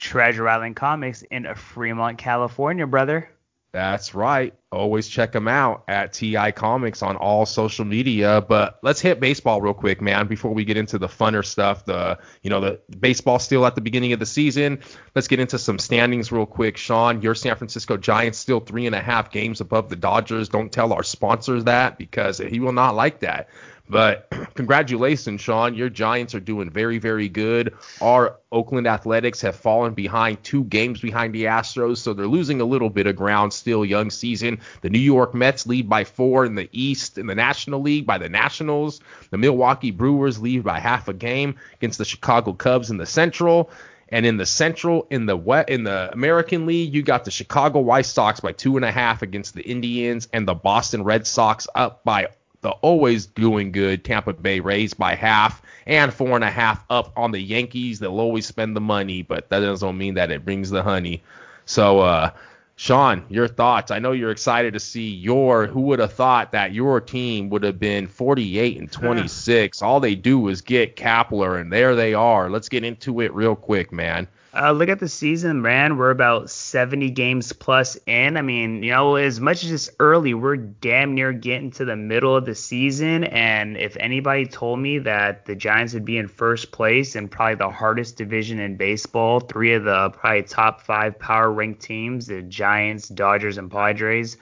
Treasure Island Comics in Fremont, California, brother. That's right. Always check them out at TI Comics on all social media. But let's hit baseball real quick, man, before we get into the funner stuff. The you know the baseball still at the beginning of the season. Let's get into some standings real quick. Sean, your San Francisco Giants still three and a half games above the Dodgers. Don't tell our sponsors that because he will not like that. But congratulations, Sean. Your Giants are doing very, very good. Our Oakland Athletics have fallen behind two games behind the Astros, so they're losing a little bit of ground still, young season. The New York Mets lead by four in the East in the National League by the Nationals. The Milwaukee Brewers lead by half a game against the Chicago Cubs in the Central. And in the Central, in the wet, in the American League, you got the Chicago White Sox by two and a half against the Indians, and the Boston Red Sox up by the always doing good Tampa Bay Rays by half and four and a half up on the Yankees. They'll always spend the money, but that doesn't mean that it brings the honey. So, uh, Sean, your thoughts? I know you're excited to see your. Who would have thought that your team would have been 48 and 26? All they do is get Kapler, and there they are. Let's get into it real quick, man. Uh, look at the season, man. We're about 70 games plus in. I mean, you know, as much as it's early, we're damn near getting to the middle of the season. And if anybody told me that the Giants would be in first place in probably the hardest division in baseball, three of the probably top five power ranked teams, the Giants, Dodgers, and Padres,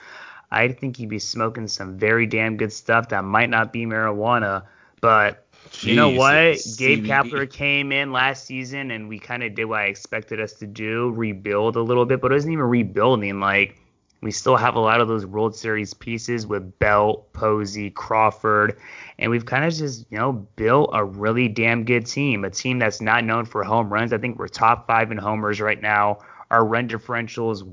I think you'd be smoking some very damn good stuff that might not be marijuana. But You know what? Gabe Kapler came in last season and we kind of did what I expected us to do, rebuild a little bit, but it wasn't even rebuilding. Like we still have a lot of those World Series pieces with Belt, Posey, Crawford, and we've kind of just you know built a really damn good team, a team that's not known for home runs. I think we're top five in homers right now. Our run differential is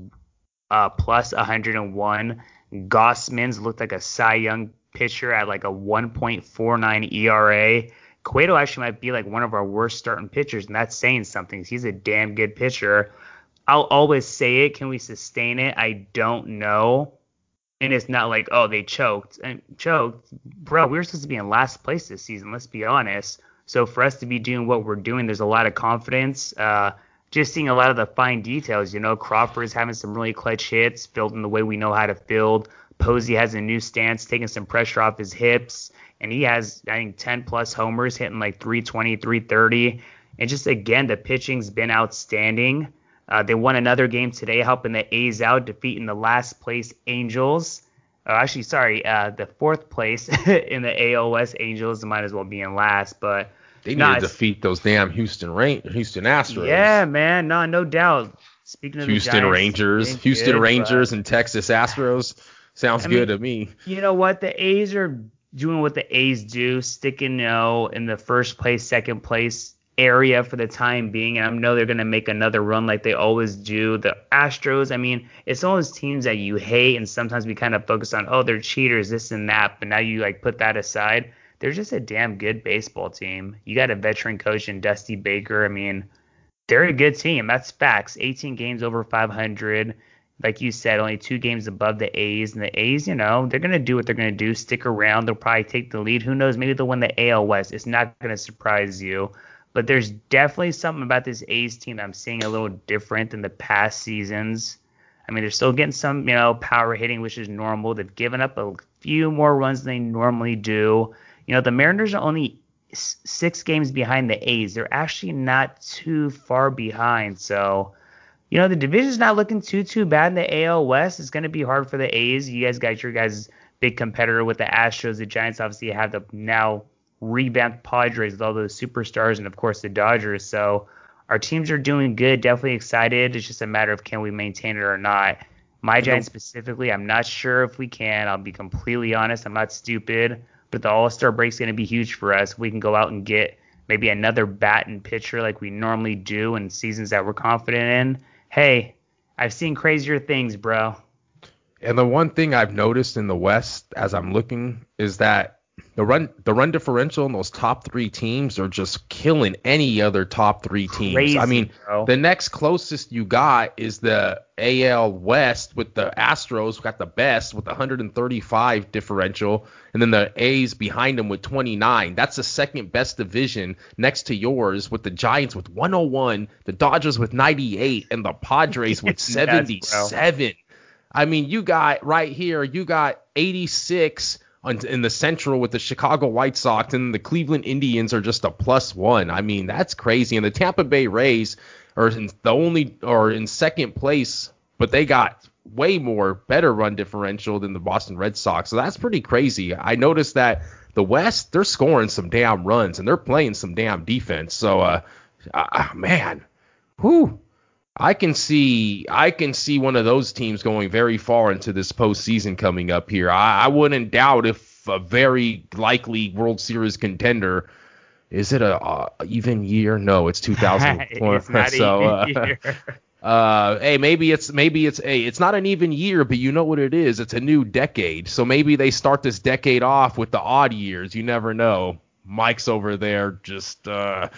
uh, plus 101. Gausman's looked like a Cy Young pitcher at like a 1.49 ERA. Cueto actually might be like one of our worst starting pitchers, and that's saying something. He's a damn good pitcher. I'll always say it. Can we sustain it? I don't know. And it's not like, oh, they choked and choked. Bro, we were supposed to be in last place this season. Let's be honest. So for us to be doing what we're doing, there's a lot of confidence. Uh, just seeing a lot of the fine details. You know, Crawford's having some really clutch hits, fielding the way we know how to field. Posey has a new stance, taking some pressure off his hips, and he has I think 10 plus homers, hitting like 320, 330. And just again, the pitching's been outstanding. Uh, they won another game today, helping the A's out, defeating the last place Angels. Uh, actually, sorry, uh, the fourth place in the AOS Angels might as well be in last, but they need nah, to defeat those damn Houston Rain, Houston Astros. Yeah, man, no, no doubt. Speaking of Houston Giants, Rangers, Houston good, Rangers, and Texas Astros. Sounds I good to me. You know what? The A's are doing what the A's do, sticking know in the first place, second place area for the time being. And I know they're gonna make another run like they always do. The Astros, I mean, it's all those teams that you hate, and sometimes we kind of focus on, oh, they're cheaters, this and that. But now you like put that aside. They're just a damn good baseball team. You got a veteran coach in Dusty Baker. I mean, they're a good team. That's facts. 18 games over 500 like you said, only two games above the A's. And the A's, you know, they're going to do what they're going to do, stick around. They'll probably take the lead. Who knows? Maybe they'll win the AL West. It's not going to surprise you. But there's definitely something about this A's team I'm seeing a little different than the past seasons. I mean, they're still getting some, you know, power hitting, which is normal. They've given up a few more runs than they normally do. You know, the Mariners are only six games behind the A's. They're actually not too far behind. So, you know, the division's not looking too too bad in the AL West. It's going to be hard for the A's. You guys got your guys' big competitor with the Astros. The Giants obviously have the now revamped Padres with all those superstars, and of course the Dodgers. So our teams are doing good. Definitely excited. It's just a matter of can we maintain it or not. My Giants specifically, I'm not sure if we can. I'll be completely honest. I'm not stupid, but the All Star break's going to be huge for us. We can go out and get maybe another bat and pitcher like we normally do in seasons that we're confident in. Hey, I've seen crazier things, bro. And the one thing I've noticed in the West as I'm looking is that the run the run differential in those top three teams are just killing any other top three teams. Crazy, I mean, bro. the next closest you got is the AL West with the Astros got the best with 135 differential, and then the A's behind them with 29. That's the second best division next to yours with the Giants with 101, the Dodgers with 98, and the Padres with Nuts, bro. 77. I mean, you got right here, you got 86 on, in the Central with the Chicago White Sox, and the Cleveland Indians are just a plus one. I mean, that's crazy. And the Tampa Bay Rays are in the only are in second place, but they got way more better run differential than the Boston Red Sox. So that's pretty crazy. I noticed that the West, they're scoring some damn runs and they're playing some damn defense. So, uh, uh man, whew. I can see I can see one of those teams going very far into this postseason coming up here. I, I wouldn't doubt if a very likely World Series contender is it a, uh even year? No, it's 2004. it's not so, uh, uh, hey, maybe it's maybe it's a it's not an even year, but you know what it is. It's a new decade. So maybe they start this decade off with the odd years. You never know. Mike's over there just uh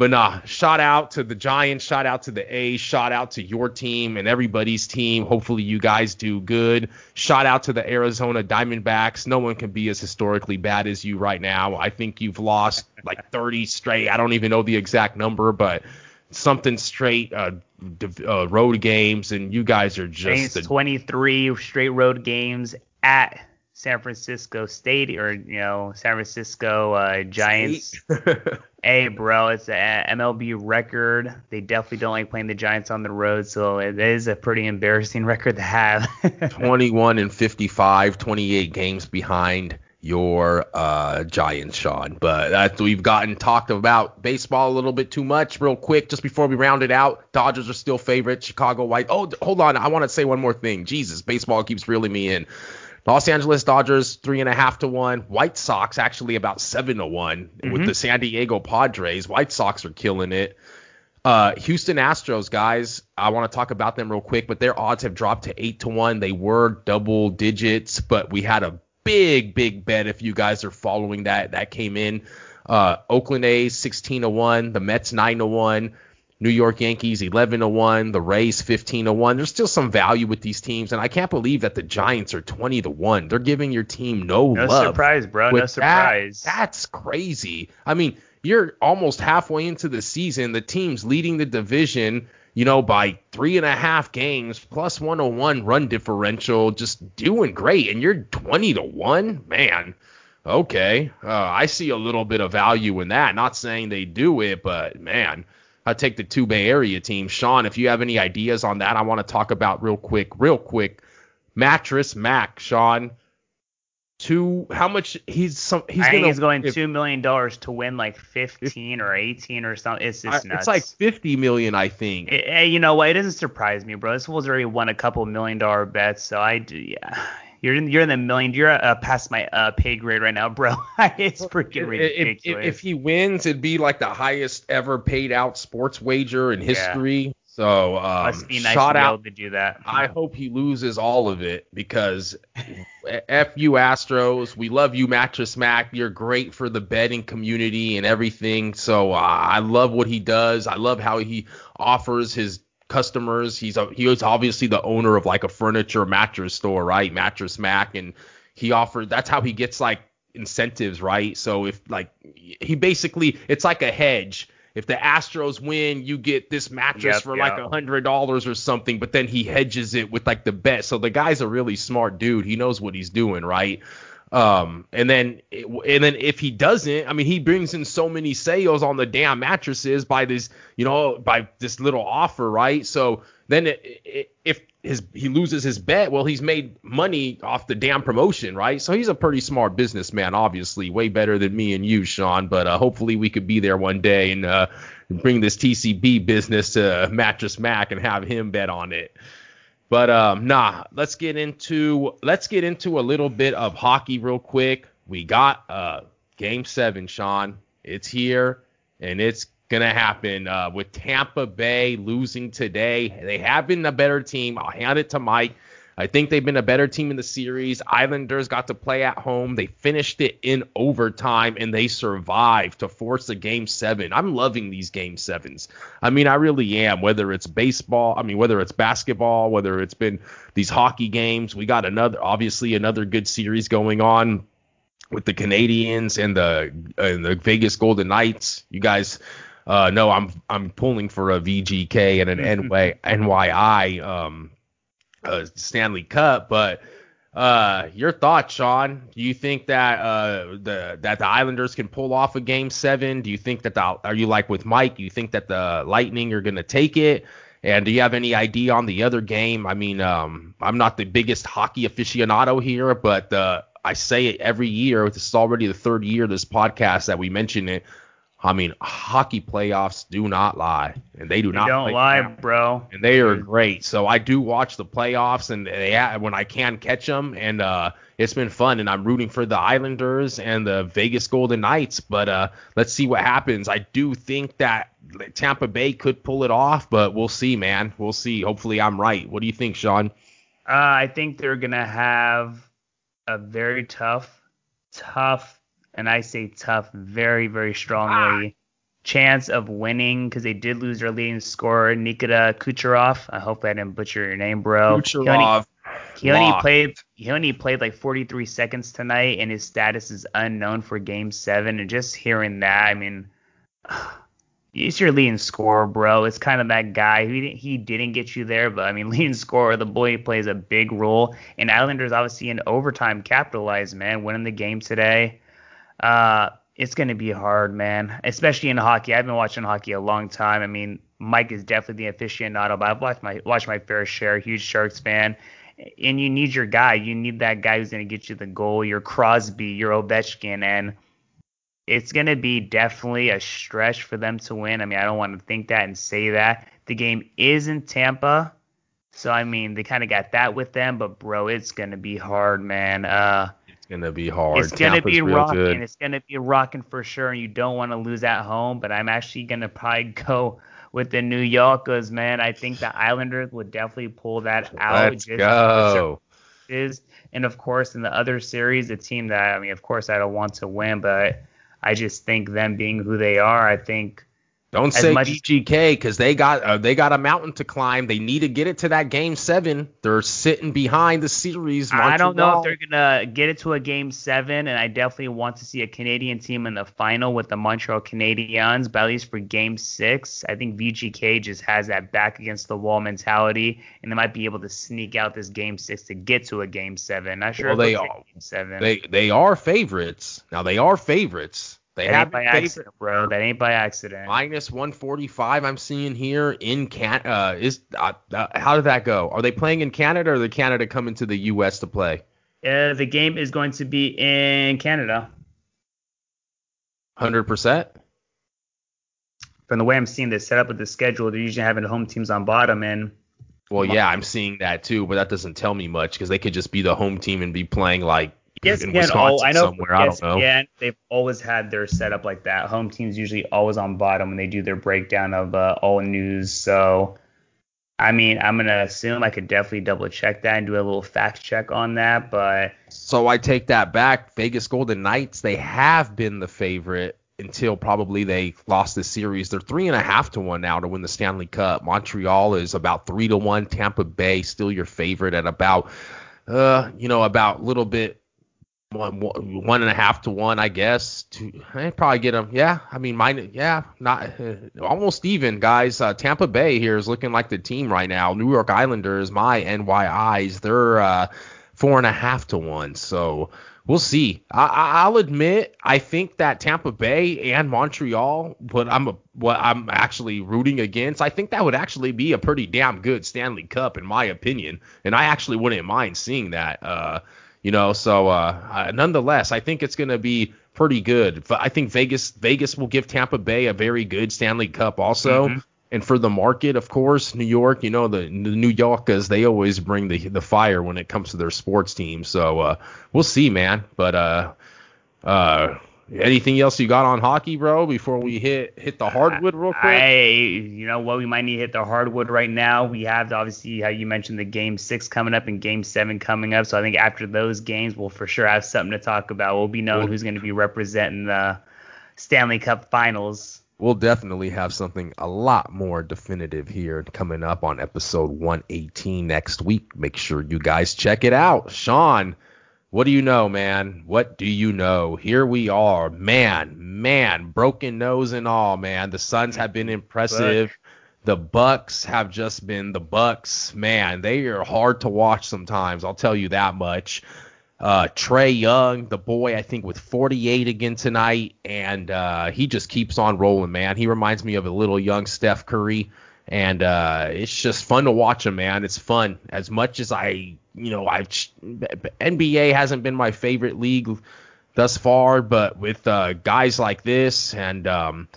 but nah, shout out to the Giants, shout out to the A's, shout out to your team and everybody's team. Hopefully you guys do good. Shout out to the Arizona Diamondbacks. No one can be as historically bad as you right now. I think you've lost like 30 straight. I don't even know the exact number, but something straight uh, div- uh road games and you guys are just the 23 straight road games at San Francisco State or you know San Francisco uh, Giants. Hey, bro, it's a MLB record. They definitely don't like playing the Giants on the road, so it is a pretty embarrassing record to have. 21 and 55, 28 games behind your uh, Giants, Sean. But that's we've gotten talked about baseball a little bit too much. Real quick, just before we round it out, Dodgers are still favorite. Chicago White. Oh, hold on, I want to say one more thing. Jesus, baseball keeps reeling me in. Los Angeles Dodgers three and a half to one. White Sox actually about seven to one with the San Diego Padres. White Sox are killing it. Uh, Houston Astros, guys, I want to talk about them real quick, but their odds have dropped to eight to one. They were double digits, but we had a big, big bet. If you guys are following that, that came in. Uh, Oakland A's 16 to one, the Mets 9 to one, New York Yankees 11 to one, the Rays 15 to one. There's still some value with these teams, and I can't believe that the Giants are 20 to one. They're giving your team no, no love. surprise, bro. No With that- surprise. that's crazy. I mean, you're almost halfway into the season. The team's leading the division, you know, by three and a half games, plus 101 run differential, just doing great. And you're 20 to 1? Man, okay. Uh, I see a little bit of value in that. Not saying they do it, but man. I take the two Bay Area teams. Sean, if you have any ideas on that, I want to talk about real quick, real quick. Mattress Mac, Sean. Two, how much he's some he's I gonna he's going if- two million dollars to win like 15 or 18 or something. It's just nuts. It's like 50 million, I think. Eh, eh, you know what? It doesn't surprise me, bro. This fool's already won a couple million dollar bets, so I do. Yeah, you're in you're in the million. You're uh, past my uh, pay grade right now, bro. it's freaking If- ridiculous. if, if he wins, it'd be like the highest ever paid out sports wager in history. So um, Must be nice shout to be out able to do that. I hope he loses all of it because F you Astros. We love you, Mattress Mac. You're great for the betting community and everything. So uh, I love what he does. I love how he offers his customers. He's a, he was obviously the owner of like a furniture mattress store, right? Mattress Mac, and he offered. That's how he gets like incentives, right? So if like he basically, it's like a hedge. If the Astros win, you get this mattress Yep, for like a hundred dollars or something, but then he hedges it with like the bet. So the guy's a really smart dude. He knows what he's doing, right? Um, and then and then if he doesn't, I mean, he brings in so many sales on the damn mattresses by this, you know, by this little offer, right? So then it, it, if his he loses his bet, well, he's made money off the damn promotion, right? So he's a pretty smart businessman, obviously, way better than me and you, Sean. But uh, hopefully we could be there one day and uh, bring this TCB business to Mattress Mac and have him bet on it. But um, nah, let's get into let's get into a little bit of hockey real quick. We got uh, Game Seven, Sean. It's here and it's gonna happen uh, with Tampa Bay losing today. They have been a better team. I'll hand it to Mike. I think they've been a better team in the series. Islanders got to play at home. They finished it in overtime and they survived to force a game seven. I'm loving these game sevens. I mean, I really am. Whether it's baseball, I mean, whether it's basketball, whether it's been these hockey games, we got another, obviously, another good series going on with the Canadiens and the and the Vegas Golden Knights. You guys uh, no, I'm I'm pulling for a VGK and an NY, NYI um, Stanley Cup, but uh, your thoughts, Sean? Do you think that uh, the that the Islanders can pull off a game seven? Do you think that the are you like with Mike? Do you think that the Lightning are gonna take it? And do you have any idea on the other game? I mean, um, I'm not the biggest hockey aficionado here, but uh, I say it every year. This is already the third year this podcast that we mention it. I mean, hockey playoffs do not lie, and they do They not. don't lie, bro. and they are great. So I do watch the playoffs, and they when I can catch them, and uh, it's been fun. And I'm rooting for the Islanders and the Vegas Golden Knights. But uh, let's see what happens. I do think that Tampa Bay could pull it off, but we'll see, man. We'll see. Hopefully, I'm right. What do you think, Sean? Uh, I think they're gonna have a very tough, tough, and I say tough, very, very strongly ah. chance of winning because they did lose their leading scorer, Nikita Kucherov. I hope I didn't butcher your name, bro. He only, Kucherov. he only played. He only played like 43 seconds tonight, and his status is unknown for Game Seven. And just hearing that, I mean. He's your leading scorer, bro. It's kind of that guy. He didn't, he didn't get you there, but I mean, leading scorer, the boy plays a big role. And Islanders obviously in overtime capitalized, man, winning the game today. Uh, it's gonna be hard, man. Especially in hockey. I've been watching hockey a long time. I mean, Mike is definitely the aficionado, but I've watched my watched my fair share. Huge Sharks fan. And you need your guy. You need that guy who's gonna get you the goal. Your Crosby, your Ovechkin, and it's going to be definitely a stretch for them to win. I mean, I don't want to think that and say that. The game is in Tampa. So, I mean, they kind of got that with them. But, bro, it's going to be hard, man. Uh, gonna be hard. it's going to Tampa's be rocking. It's going to be rocking for sure. And you don't want to lose at home. But I'm actually going to probably go with the New Yorkers, man. I think the Islanders would definitely pull that out. Let's just go. is. And of course, in the other series, a team that I mean, of course, I don't want to win, but I just think them being who they are, I think Don't say much- VGK because they got uh, they got a mountain to climb. They need to get it to that game seven. They're sitting behind the series. I don't know if they're gonna get it to a game seven, and I definitely want to see a Canadian team in the final with the Montreal Canadiens, but at least for game six, I think VGK just has that back against the wall mentality, and they might be able to sneak out this game six to get to a game seven. Not sure Well, if they are- game seven. They they are favorites. Now they are favorites. They that ain't by accident, bro. That ain't by accident. minus 145. I'm seeing here in Can. Uh, is uh, uh, how did that go? Are they playing in Canada or the Canada coming to the U.S. to play? Uh, the game is going to be in Canada. Hundred percent. From the way I'm seeing this set up with the schedule, they're usually having the home teams on bottom, and Well, yeah, I'm seeing that too, but that doesn't tell me much because they could just be the home team and be playing like yes, in again, Wisconsin all, I know. somewhere. I yes, don't know. again, they've always had their setup like that. Home teams usually always on bottom when they do their breakdown of uh, all news. So, I mean, I'm gonna assume I could definitely double check that and do a little fact check on that, but So I take that back. Vegas Golden Knights, they have been the favorite until probably they lost the series. They're three and a half to one now to win the Stanley Cup. Montreal is about three to one. Tampa Bay still your favorite at about, uh, you know, about a little bit one, one and a half to one, I guess. To I probably get them. Yeah, I mean, mine. Yeah, not uh, almost even, guys. Uh, Tampa Bay here is looking like the team right now. New York Islanders, my NYIs, they're uh, four and a half to one. So we'll see. I, will admit, I think that Tampa Bay and Montreal, but I'm a, what I'm actually rooting against. I think that would actually be a pretty damn good Stanley Cup in my opinion, and I actually wouldn't mind seeing that. Uh, you know, so uh, nonetheless, I think it's going to be pretty good. But I think Vegas Vegas will give Tampa Bay a very good Stanley Cup also. Mm-hmm. And for the market, of course, New York, you know, the, the New Yorkers, they always bring the the fire when it comes to their sports team. So uh, we'll see, man. But uh, uh, anything else you got on hockey, bro? Before we hit hit the hardwood real quick. I, you know what, we might need to hit the hardwood right now. We have obviously how you mentioned the game six coming up and game seven coming up. So I think after those games, we'll for sure have something to talk about. We'll be knowing who's going to be representing the Stanley Cup Finals we'll definitely have something a lot more definitive here coming up on episode 118 next week. Make sure you guys check it out. Sean, what do you know, man? What do you know? Here we are, man, man, broken nose and all, man. The Suns have been impressive. The Bucks have just been the Bucks, man. They are hard to watch sometimes. I'll tell you that much. Uh, Trae Young, the boy, I think with 48 again tonight, and uh, he just keeps on rolling, man. He reminds me of a little young Steph Curry, and uh, it's just fun to watch him, man. It's fun. As much as I, you know, I've NBA hasn't been my favorite league thus far, but with uh, guys like this and um,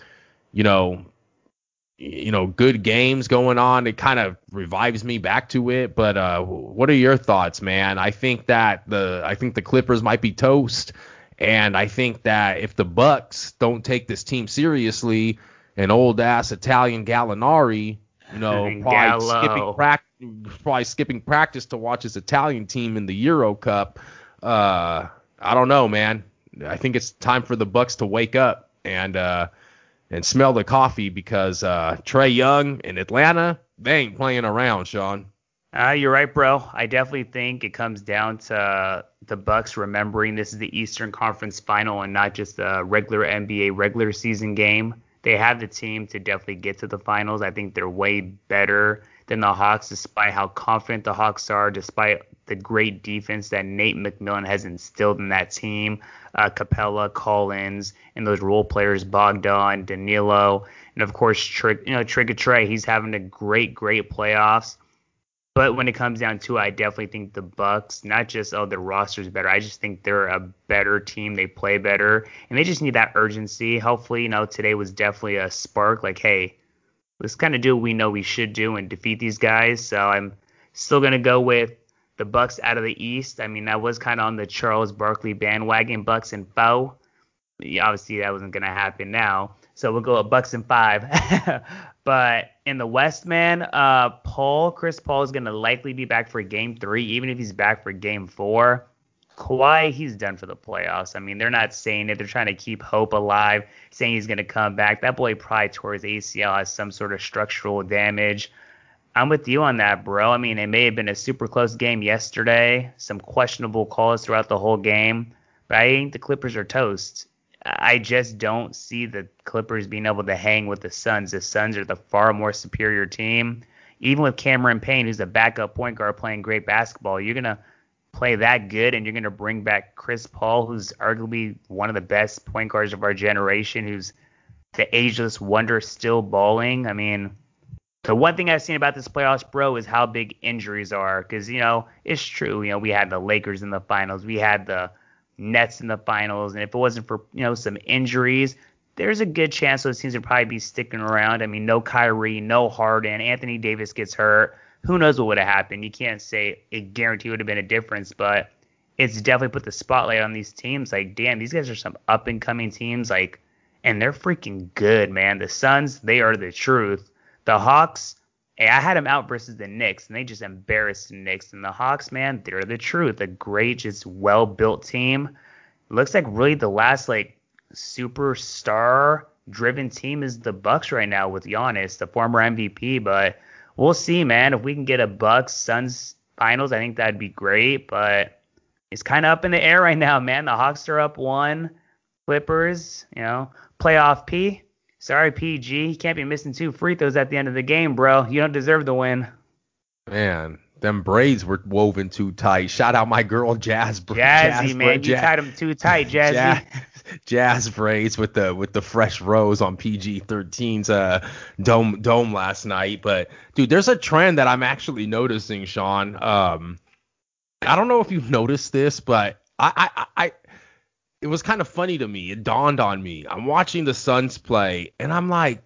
you know you know good games going on it kind of revives me back to it. But uh what are your thoughts man? I think that the i think the clippers might be toast. And i think that if the bucks don't take this team seriously an old ass italian gallinari you know probably skipping practice probably skipping practice to watch his italian team in the euro cup uh i don't know man i think it's time for the bucks to wake up and uh and smell the coffee because uh, Trae Young in Atlanta, they ain't playing around, Sean. Uh, you're right, bro. I definitely think it comes down to the Bucks remembering this is the Eastern Conference Final and not just a regular NBA regular season game. They have the team to definitely get to the finals. I think they're way better than the Hawks, despite how confident the Hawks are, despite the great defense that Nate McMillan has instilled in that team. Uh, Capela, Collins, and those role players, Bogdan, Danilo, and of course, Trig, you know, Trigger Trey. He's having a great, great playoffs. But when it comes down to it, I definitely think the Bucks, not just oh their roster's better, I just think they're a better team. They play better, and they just need that urgency. Hopefully, you know, today was definitely a spark. Like, hey, let's kind of do what we know we should do and defeat these guys. So I'm still gonna go with the Bucks out of the East. I mean, that was kind of on the Charles Barkley bandwagon, Bucks and foe. Obviously, that wasn't gonna happen now. So we'll go with Bucks and five. but in the West, man, uh, Paul, Chris Paul is gonna likely be back for Game Three, even if he's back for Game Four. Kawhi, he's done for the playoffs. I mean, they're not saying it. They're trying to keep hope alive, saying he's going to come back. That boy probably tore his ACL, has some sort of structural damage. I'm with you on that, bro. I mean, it may have been a super close game yesterday, some questionable calls throughout the whole game, but I think the Clippers are toast. I just don't see the Clippers being able to hang with the Suns. The Suns are the far more superior team. Even with Cameron Payne, who's a backup point guard playing great basketball, you're going to play that good and you're going to bring back Chris Paul, who's arguably one of the best point guards of our generation, who's the ageless wonder still balling. I mean, the one thing I've seen about this playoffs, bro, is how big injuries are. Because you know it's true. You know we had the Lakers in the finals, we had the Nets in the finals, and if it wasn't for you know some injuries, there's a good chance those teams would probably be sticking around. I mean, no Kyrie, no Harden, Anthony Davis gets hurt. Who knows what would have happened? You can't say it guarantee would have been a difference, but it's definitely put the spotlight on these teams. Like, damn, these guys are some up and coming teams. Like, and they're freaking good, man. The Suns, they are the truth. The Hawks, hey, I had them out versus the Knicks, and they just embarrassed the Knicks. And the Hawks, man, they're the truth. A great, just well built team. Looks like really the last like superstar driven team is the Bucks right now with Giannis, the former MVP. But we'll see, man. If we can get a Bucks Suns finals, I think that'd be great. But it's kind of up in the air right now, man. The Hawks are up one. Clippers, you know, playoff P. Sorry, PG. You can't be missing two free throws at the end of the game, bro. You don't deserve the win. Man, them braids were woven too tight. Shout out my girl Jazz. Jazzy, Jazz, man, Jazz, you tied them too tight, Jazzy. Jazz, jazz braids with the with the fresh rose on PG-13's uh dome dome last night. But dude, there's a trend that I'm actually noticing, Sean. Um, I don't know if you've noticed this, but I I, I it was kind of funny to me. It dawned on me. I'm watching the Suns play, and I'm like,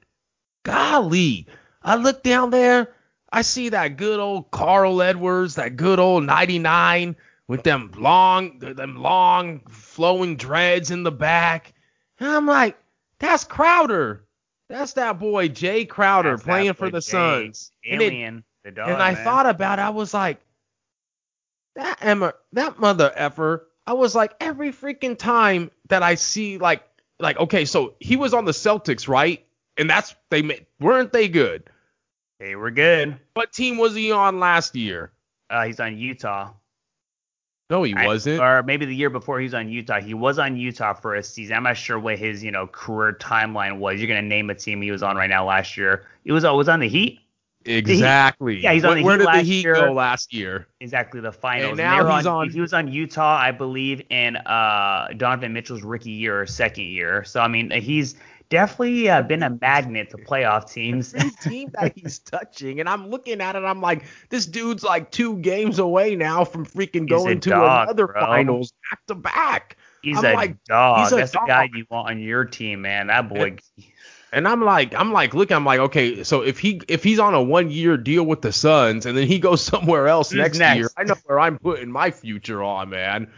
golly. I look down there, I see that good old Carl Edwards, that good old 99 with them long, them long flowing dreads in the back. And I'm like, that's Crowder. That's that boy Jae Crowder That's playing for the Jay, Suns. And, it- Alien, the dog. and I man. thought about it. I was like, that Emma, that mother effer. I was like, every freaking time that I see like, like, okay, so he was on the Celtics, right? And that's they made, weren't they good? they were good. What team was he on last year? Uh, he's on Utah. No, he I- wasn't. or maybe the year before he was on Utah. He was on Utah for a season. I'm not sure what his, you know, career timeline was. You're gonna name a team he was on right now last year. It was, always on the Heat. Exactly. yeah, he's on Where- the Where Heat did the last Heat year. go last year? Exactly the finals. And now were he's on- He was on Utah, I believe, in uh, Donovan Mitchell's rookie year or second year. So I mean, he's definitely uh, been a magnet to playoff teams. Every team that he's touching, and I'm looking at it, I'm like, this dude's like two games away now from freaking He's going to dog, another bro. finals back to back. He's I'm a like, dog. he's a That's the guy you want on your team, man. That boy. And I'm like, I'm like, look, I'm like, okay, so if he if he's on a one year deal with the Suns and then he goes somewhere else next, next? year, I know where I'm putting my future on, man,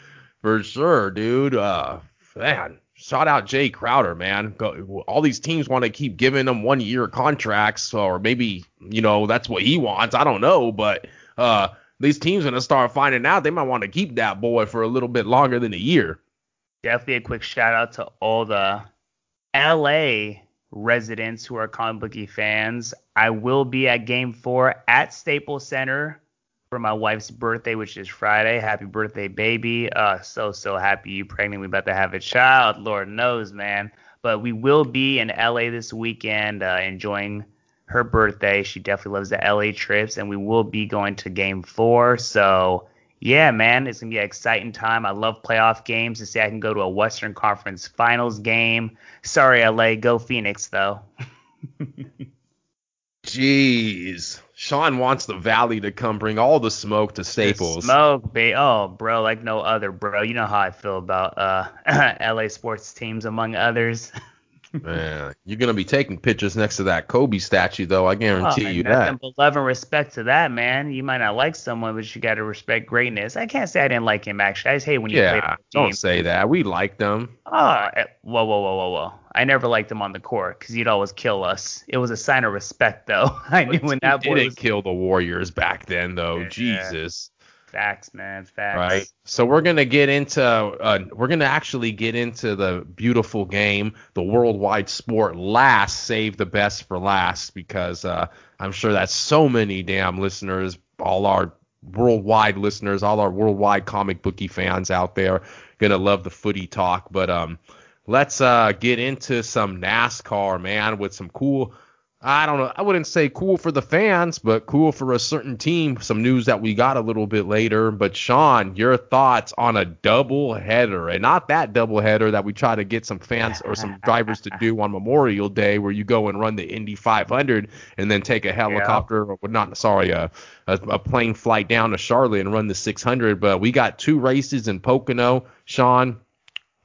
for sure, dude. Uh, man, shout out Jae Crowder, man. Go, all these teams want to keep giving him one year contracts, or maybe you know that's what he wants. I don't know, but uh, these teams gonna start finding out they might want to keep that boy for a little bit longer than a year. definitely a quick shout out to all the LA residents who are comic fans. I will be at game four at Staples Center for my wife's birthday, which is Friday. Happy birthday, baby. Uh so so happy you pregnant. We about to have a child. Lord knows, man. But we will be in LA this weekend, uh, enjoying her birthday. She definitely loves the LA trips, and we will be going to game four. So yeah, man, it's gonna be an exciting time. I love playoff games. To see I can go to a Western Conference Finals game. Sorry, LA, go Phoenix though. Jeez. Sean wants the Valley to come bring all the smoke to Staples. Smoke, ba- oh, bro, like no other, bro. You know how I feel about uh LA sports teams, among others. Man, you're gonna be taking pictures next to that Kobe statue, though. I guarantee Oh, you that. simple love and respect to that, man. You might not like someone, but you got to respect greatness. I can't say I didn't like him actually. I just hate when you play Yeah, for don't say that. We like them. Oh, eh, whoa, whoa, whoa, whoa, whoa. I never liked him on the court because he'd always kill us. It was a sign of respect, though. I knew when that boy didn't was kill the Warriors back then, though. Yeah. Jesus. Facts, man, facts. Right. So we're gonna get into uh, we're gonna actually get into the beautiful game, the worldwide sport last, save the best for last, because uh, I'm sure that so many damn listeners, all our worldwide listeners, all our worldwide comic booky fans out there, gonna love the footy talk. But um, let's uh get into some NASCAR, man, with some cool. I don't know. I wouldn't say cool for the fans, but cool for a certain team. Some news that we got a little bit later. But Sean, your thoughts on a double header, and not that double header that we try to get some fans or some drivers to do on Memorial Day, where you go and run the Indy 500 and then take a helicopter or not, sorry, a, a, a plane flight down to Charlotte and run the 600. But we got two races in Pocono, Sean.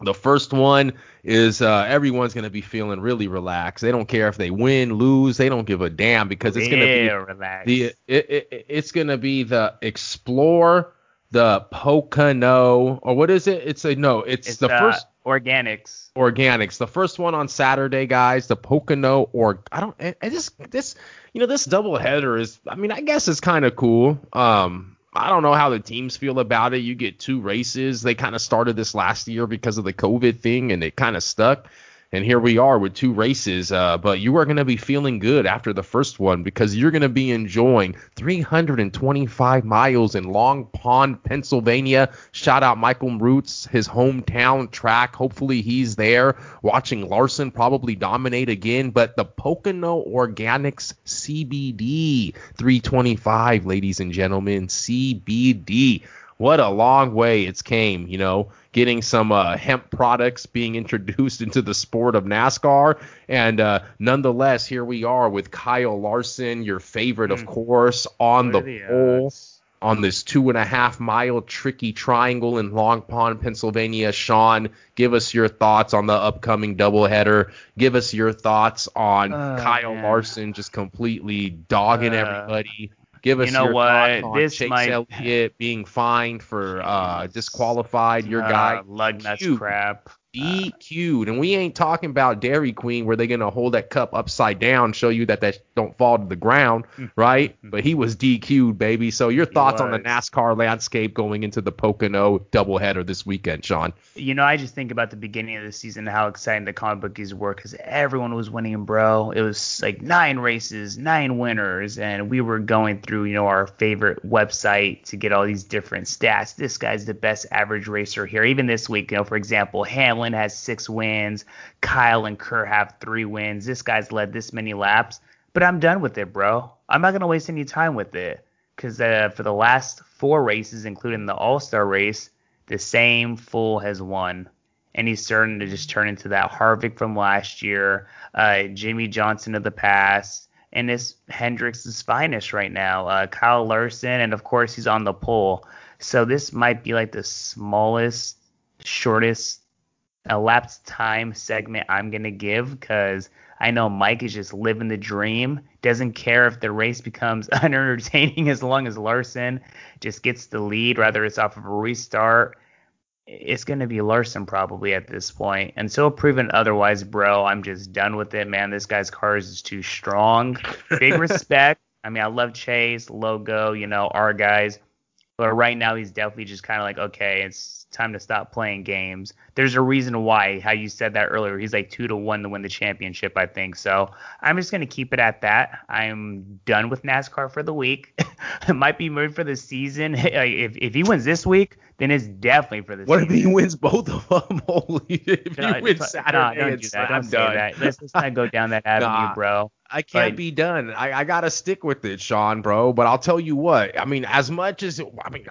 The first one is uh, everyone's going to be feeling really relaxed. They don't care if they win, lose. They don't give a damn because it's going to yeah, be relax. the it, it, it's going to be the Explore, the Pocono, or what is it? It's a no. It's, it's the uh, first organics. organics. The first one on Saturday, guys. The Pocono or I don't. I I just this you know this double header is. I mean, I guess it's kind of cool. Um, I don't know how the teams feel about it. You get two races. They kind of started this last year because of the COVID thing, and it kind of stuck. And here we are with two races. Uh, but you are going to be feeling good after the first one because you're going to be enjoying 325 miles in Long Pond, Pennsylvania. Shout out Michael Roots, his hometown track. Hopefully he's there watching Larson probably dominate again. But the Pocono Organics CBD 325, ladies and gentlemen, CBD. What a long way it's came, you know getting some uh, hemp products being introduced into the sport of NASCAR. And uh, nonetheless, here we are with Kyle Larson, your favorite, of hmm. course, on what the pole. On this two and a half mile tricky triangle in Long Pond, Pennsylvania. Sean, give us your thoughts on the upcoming doubleheader. Give us your thoughts on uh, Kyle man. Larson just completely dogging uh, everybody Give us you know your what? on this Chase might... Elliott being fined for uh, disqualified. Your uh, guy lug nuts crap. DQ'd, and we ain't talking about Dairy Queen where they're gonna hold that cup upside down, show you that that don't fall to the ground, hmm. right? but he was DQ'd, baby. So your thoughts on the NASCAR landscape going into the Pocono doubleheader this weekend, Sean? You know, I just think about the beginning of the season, how exciting the comic bookies were because everyone was winning, bro. It was like nine races, nine winners, and we were going through, you know, our favorite website to get all these different stats. This guy's the best average racer here. Even this week, you know, for example, Hamlin Has six wins. Kyle and Kerr have three wins. This guy's led this many laps. But I'm done with it, bro. I'm not to waste any time with it. Because uh, for the last four races, including the All Star race, the same fool has won. And he's starting to just turn into that Harvick from last year, uh, Jimmie Johnson of the past, and this Hendrick's is finest right now. Uh, Kyle Larson, and of course, he's on the pole. So this might be like the smallest, shortest elapsed time segment I'm gonna give because I know Mike is just living the dream. Doesn't care if the race becomes unentertaining as long as Larson just gets the lead, whether it's off of a restart. It's gonna be Larson probably at this point. Until proven otherwise, bro, I'm just done with it, man. This guy's car is too strong. Big respect. I mean, I love Chase, Logo, you know, our guys. But right now he's definitely just kind of like, okay, it's time to stop playing games. There's a reason why, how you said that earlier. He's like two to one to win the championship, I think. So I'm just gonna keep it at that. I'm done with NASCAR for the week. it might be moved for the season. if if he wins this week, then it's definitely for the what season. if he wins both of them? Holy, if no, he wins Saturday, no, don't do that. Don't say done. that. Let's, let's not go down that avenue, nah, bro. I can't but, be done. I, I gotta stick with it, Sean, bro. But I'll tell you what. I mean, as much as I mean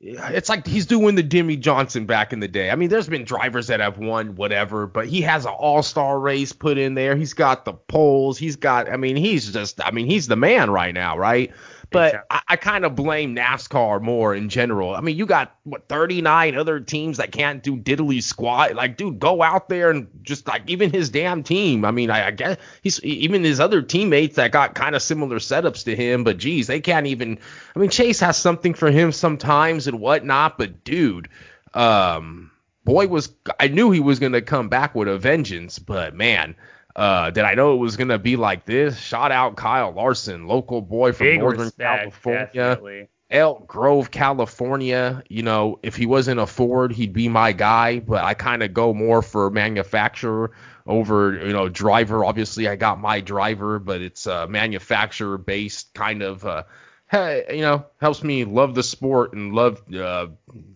it's like he's doing the Jimmie Johnson back in the day. I mean, there's been drivers that have won whatever, but he has an all-star race put in there. He's got the poles. He's got. I mean, he's just. I mean, he's the man right now, right? But I, I kind of blame NASCAR more in general. I mean, you got what 39 other teams that can't do diddly squat. Like, dude, go out there and just like even his damn team. I mean, I, I guess he's even his other teammates that got kind of similar setups to him. But geez, they can't even. I mean, Chase has something for him sometimes and whatnot. But dude, um, boy was I knew he was gonna come back with a vengeance. But man uh, did I know it was gonna be like this? Shout out Kyle Larson, local boy from Big Northern respect, California. Definitely. Elk Grove, California. You know, if he wasn't a Ford, he'd be my guy. But I kind of go more for manufacturer over, you know, driver. Obviously, I got my driver, but it's a manufacturer based kind of uh, hey, you know, helps me love the sport and love uh,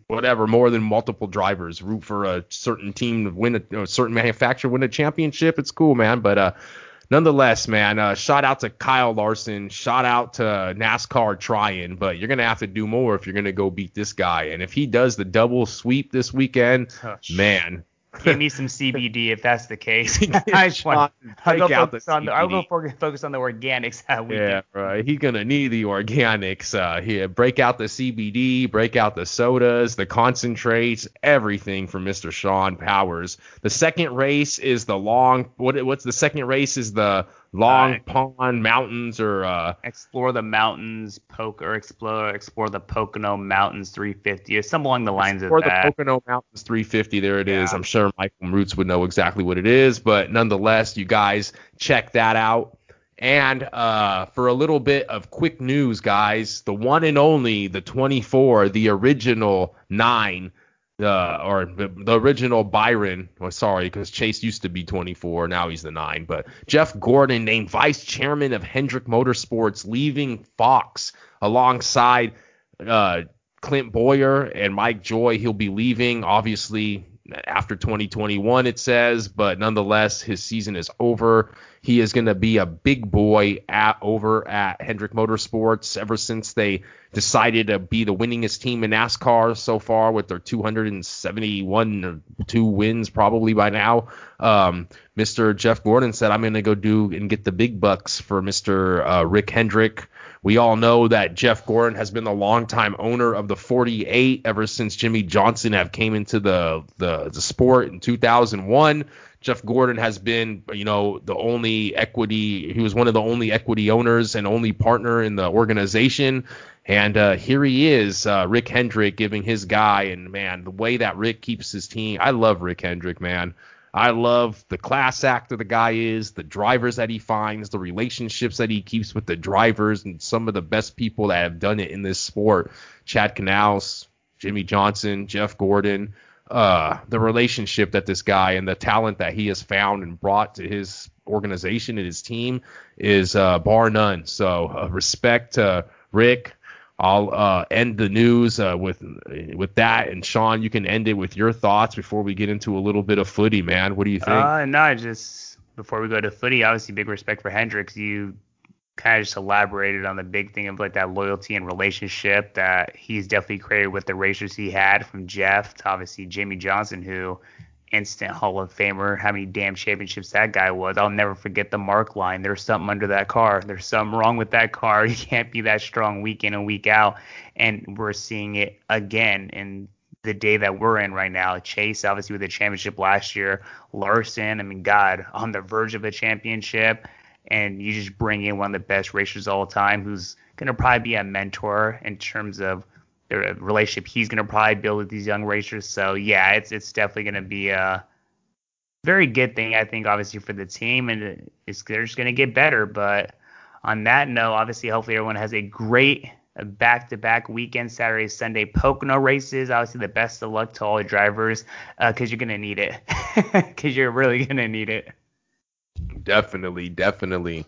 whatever more than multiple drivers. Root for a certain team to win a, a certain manufacturer win a championship. It's cool, man. But uh, nonetheless, man, uh, shout out to Kyle Larson. Shout out to NASCAR trying, but you're gonna have to do more if you're gonna go beat this guy. And if he does the double sweep this weekend, oh, man, Give me some CBD if that's the case. I just want, I'll go focus on the, I'll go focus on the organics that we Yeah, right. He's gonna need the organics. Uh, here, break out the CBD, break out the sodas, the concentrates, everything from Mr. Sean Powers. The second race is the long. What? What's the second race? Is the Long Pond Mountains or uh, explore the mountains, poke or explore explore the Pocono Mountains 350 or something along the lines of that. Or the Pocono Mountains 350. There it yeah. is. I'm sure Michael Roots would know exactly what it is, but nonetheless, you guys check that out. And uh, for a little bit of quick news, guys, the one and only, the 24, the original nine uh, or the, original Byron. Well, sorry, because Chase used to be 24, now he's the nine. But Jeff Gordon named vice chairman of Hendrick Motorsports, leaving Fox alongside uh, Clint Bowyer and Mike Joy. He'll be leaving, obviously after 2021, it says, but nonetheless, his season is over. He is going to be a big boy at over at Hendrick Motorsports ever since they decided to be the winningest team in NASCAR so far with their 271 two wins probably by now. Um, Mr. Jeff Gordon said, I'm going to go do and get the big bucks for Mr. Uh, Rick Hendrick. We all know that Jeff Gordon has been the longtime owner of the 48 ever since Jimmie Johnson have came into the, the, the sport in 2001. Jeff Gordon has been, you know, the only equity. He was one of the only equity owners and only partner in the organization. And uh, here he is, uh, Rick Hendrick, giving his guy. And man, the way that Rick keeps his team, I love Rick Hendrick, man. I love the class act actor the guy is, the drivers that he finds, the relationships that he keeps with the drivers, and some of the best people that have done it in this sport. Chad Knaus, Jimmie Johnson, Jeff Gordon. Uh, the relationship that this guy and the talent that he has found and brought to his organization and his team is uh, bar none. So uh, respect to Rick. I'll uh, end the news uh, with with that, and Sean, you can end it with your thoughts before we get into a little bit of footy, man. What do you think? Uh, no, just before we go to footy, obviously big respect for Hendricks. You kind of just elaborated on the big thing of like that loyalty and relationship that he's definitely created with the racers he had, from Jeff to obviously Jimmie Johnson, who instant Hall of Famer. How many damn championships that guy was. I'll never forget the mark line. There's something under that car. There's something wrong with that car. You can't be that strong week in and week out. And we're seeing it again in the day that we're in right now. Chase, obviously, with the championship last year. Larson, I mean, God, on the verge of a championship. And you just bring in one of the best racers all time who's going to probably be a mentor in terms of the relationship he's going to probably build with these young racers. So yeah, it's it's definitely going to be a very good thing I think obviously for the team and it's they're just going to get better. But on that note, obviously hopefully everyone has a great back-to-back weekend, Saturday, Sunday Pocono races. Obviously the best of luck to all the drivers because uh, you're going to need it because you're really going to need it. Definitely, definitely.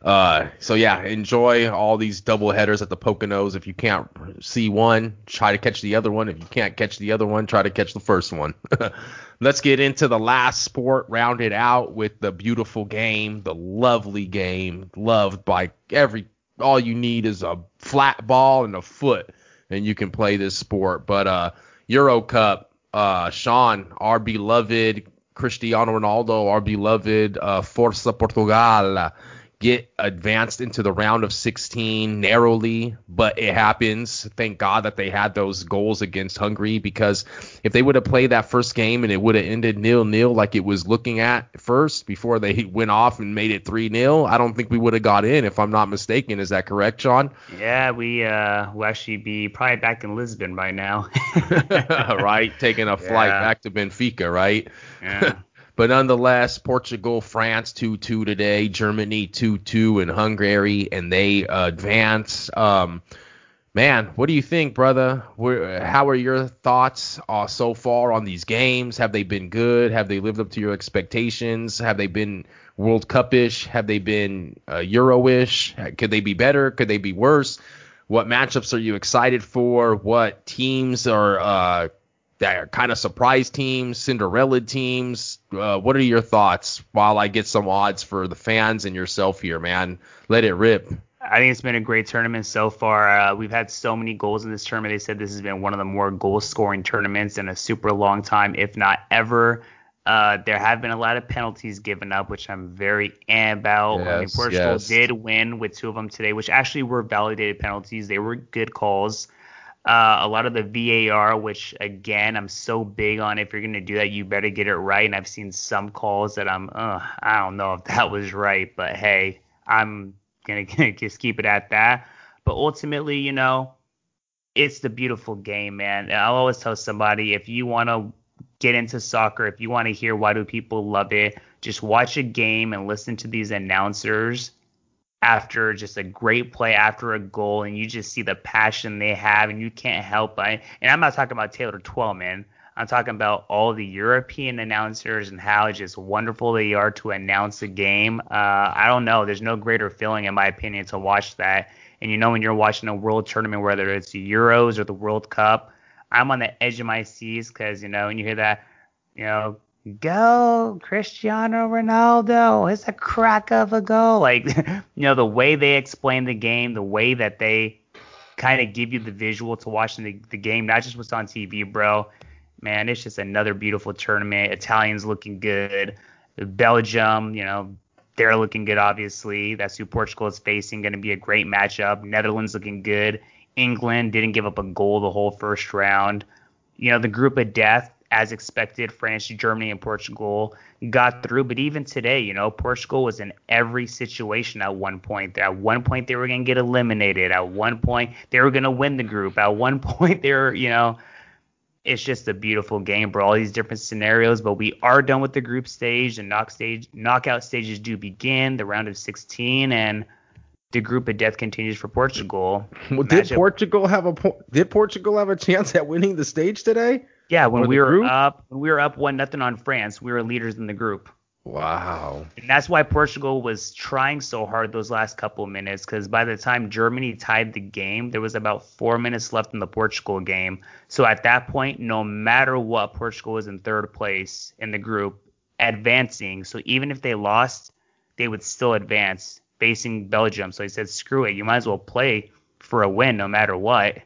Uh, so yeah, enjoy all these double headers at the Poconos. If you can't see one, try to catch the other one. If you can't catch the other one, try to catch the first one. Let's get into the last sport, round it out with the beautiful game, the lovely game, loved by every. All you need is a flat ball and a foot, and you can play this sport. But uh, Euro Cup, uh, Sean, our beloved Cristiano Ronaldo, our beloved uh, Forza Portugal get advanced into the round of 16 narrowly, but it happens. Thank God that they had those goals against Hungary because if they would have played that first game and it would have ended nil nil like it was looking at first before they went off and made it 3 0, I don't think we would have got in if I'm not mistaken. Is that correct, Sean? Yeah, we uh will actually be probably back in Lisbon by now. right, taking a flight yeah. back to Benfica, right? Yeah. But nonetheless, Portugal, France 2 2 today, Germany 2 2 in Hungary, and they advance. Um, man, what do you think, brother? How are your thoughts uh, so far on these games? Have they been good? Have they lived up to your expectations? Have they been World Cup-ish? Have they been uh, Euro-ish? Could they be better? Could they be worse? What matchups are you excited for? What teams are uh, that are kind of surprise teams, Cinderella teams. Uh, what are your thoughts while I get some odds for the fans and yourself here, man? Let it rip. I think it's been a great tournament so far. Uh, we've had so many goals in this tournament. They said this has been one of the more goal scoring tournaments in a super long time, if not ever. Uh, there have been a lot of penalties given up, which I'm very about. Yes, I mean, Portugal yes. did win with two of them today, which actually were validated penalties. They were good calls. Uh, a lot of the VAR, which again I'm so big on. If you're gonna do that, you better get it right. And I've seen some calls that I'm, uh, I don't know if that was right, but hey, I'm gonna, gonna just keep it at that. But ultimately, you know, it's the beautiful game, man. I'll always tell somebody if you want to get into soccer, if you want to hear why do people love it, just watch a game and listen to these announcers after just a great play after a goal, and you just see the passion they have, and you can't help but. And I'm not talking about Taylor Twellman. I'm talking about all the European announcers and how just wonderful they are to announce a game. Uh, I don't know. There's no greater feeling, in my opinion, to watch that. And you know, when you're watching a world tournament, whether it's the Euros or the World Cup, I'm on the edge of my seats because you know, when you hear that, you know, go Cristiano Ronaldo, it's a crack of a goal. Like, you know, the way they explain the game, the way that they kind of give you the visual to watching the, the game, not just what's on TV, bro. Man, it's just another beautiful tournament. Italians looking good. Belgium, you know, they're looking good, obviously. That's who Portugal is facing. Going to be a great matchup. Netherlands looking good. England didn't give up a goal the whole first round. You know, the group of death, as expected, France, Germany, and Portugal got through. But even today, you know, Portugal was in every situation at one point. At one point, they were going to get eliminated. At one point, they were going to win the group. At one point, they were, you know, it's just a beautiful game for all these different scenarios. But we are done with the group stage. and knock stage, knockout stages do begin, the round of 16, and the group of death continues for Portugal. Well, did Portugal have a did Portugal have a chance at winning the stage today? Yeah, when we were group? up, when we were up one nothing on France, we were leaders in the group. Wow. And that's why Portugal was trying so hard those last couple of minutes because by the time Germany tied the game, there was about four minutes left in the Portugal game. So at that point, no matter what, Portugal was in third place in the group, advancing. So even if they lost, they would still advance, facing Belgium. So he said, screw it, you might as well play for a win no matter what.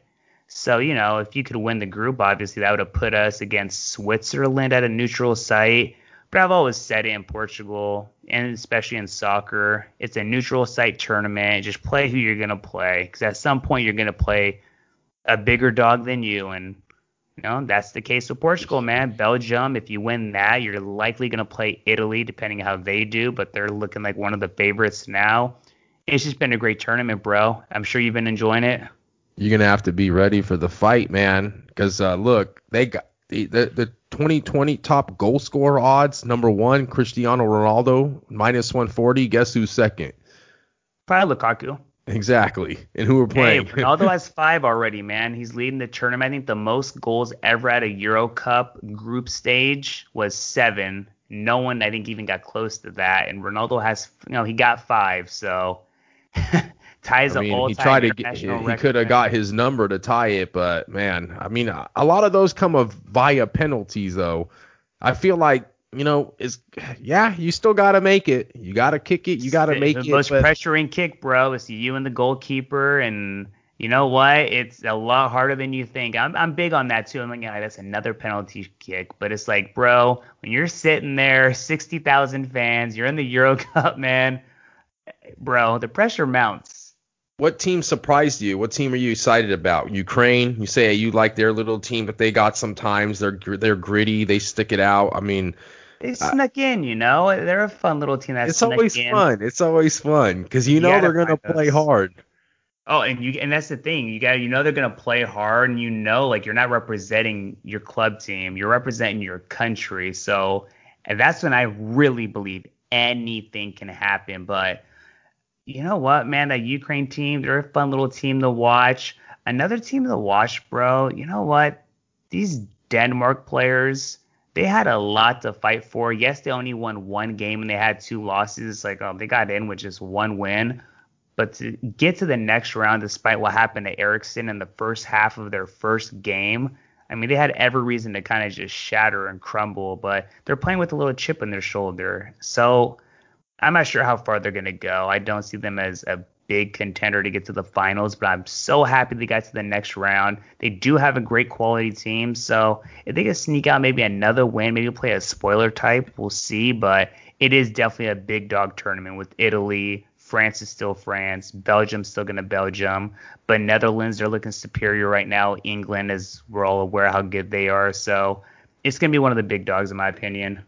So, you know, if you could win the group, obviously that would have put us against Switzerland at a neutral site. But I've always said it in Portugal, and especially in soccer, it's a neutral site tournament. Just play who you're going to play. Because at some point, you're going to play a bigger dog than you. And, you know, that's the case with Portugal, man. Belgium, if you win that, you're likely going to play Italy, depending on how they do. But they're looking like one of the favorites now. It's just been a great tournament, bro. I'm sure you've been enjoying it you're gonna have to be ready for the fight, man. Because uh, look, they got the, the the 2020 top goal scorer odds. Number one, Cristiano Ronaldo minus 140. Guess who's second? Probably Lukaku. Exactly. And who we're playing? Hey, Ronaldo has five already, man. He's leading the tournament. I think the most goals ever at a Euro Cup group stage was seven. No one, I think, even got close to that. And Ronaldo has, you know, he got five. So ties I mean, he tried to get, he could have got his number to tie it, but man, I mean, a lot of those come of via penalties though. I feel like you know, is yeah, you still got to make it. You got to kick it. You got to make the it. The most but... pressuring kick, bro, is you and the goalkeeper. And you know what? It's a lot harder than you think. I'm, I'm big on that too. I'm like, yeah, that's another penalty kick. But it's like, bro, when you're sitting there, 60,000 fans, you're in the Euro Cup, man, bro, the pressure mounts what team surprised you? What team are you excited about? Ukraine. You say you like their little team, but they got sometimes they're they're gritty. They stick it out. I mean, they snuck uh, in. You know, they're a fun little team. That it's always in. fun. It's always fun because you, you know they're gonna play hard. Oh, and you and that's the thing. You got you know they're gonna play hard, and you know like you're not representing your club team. You're representing your country. So and that's when I really believe anything can happen. But you know what, man? That Ukraine team, they're a fun little team to watch. Another team to watch, bro. You know what? These Denmark players, they had a lot to fight for. Yes, they only won one game and they had two losses. It's like, oh, they got in with just one win. But to get to the next round, despite what happened to Eriksen in the first half of their first game, I mean, they had every reason to kind of just shatter and crumble, but they're playing with a little chip on their shoulder. So I'm not sure how far they're going to go. I don't see them as a big contender to get to the finals, but I'm so happy they got to the next round. They do have a great quality team, so if they can sneak out maybe another win, maybe play a spoiler type, we'll see. But it is definitely a big dog tournament with Italy. France is still France. Belgium's still going to Belgium. But Netherlands, they're looking superior right now. England, as we're all aware how good they are. So it's going to be one of the big dogs, in my opinion.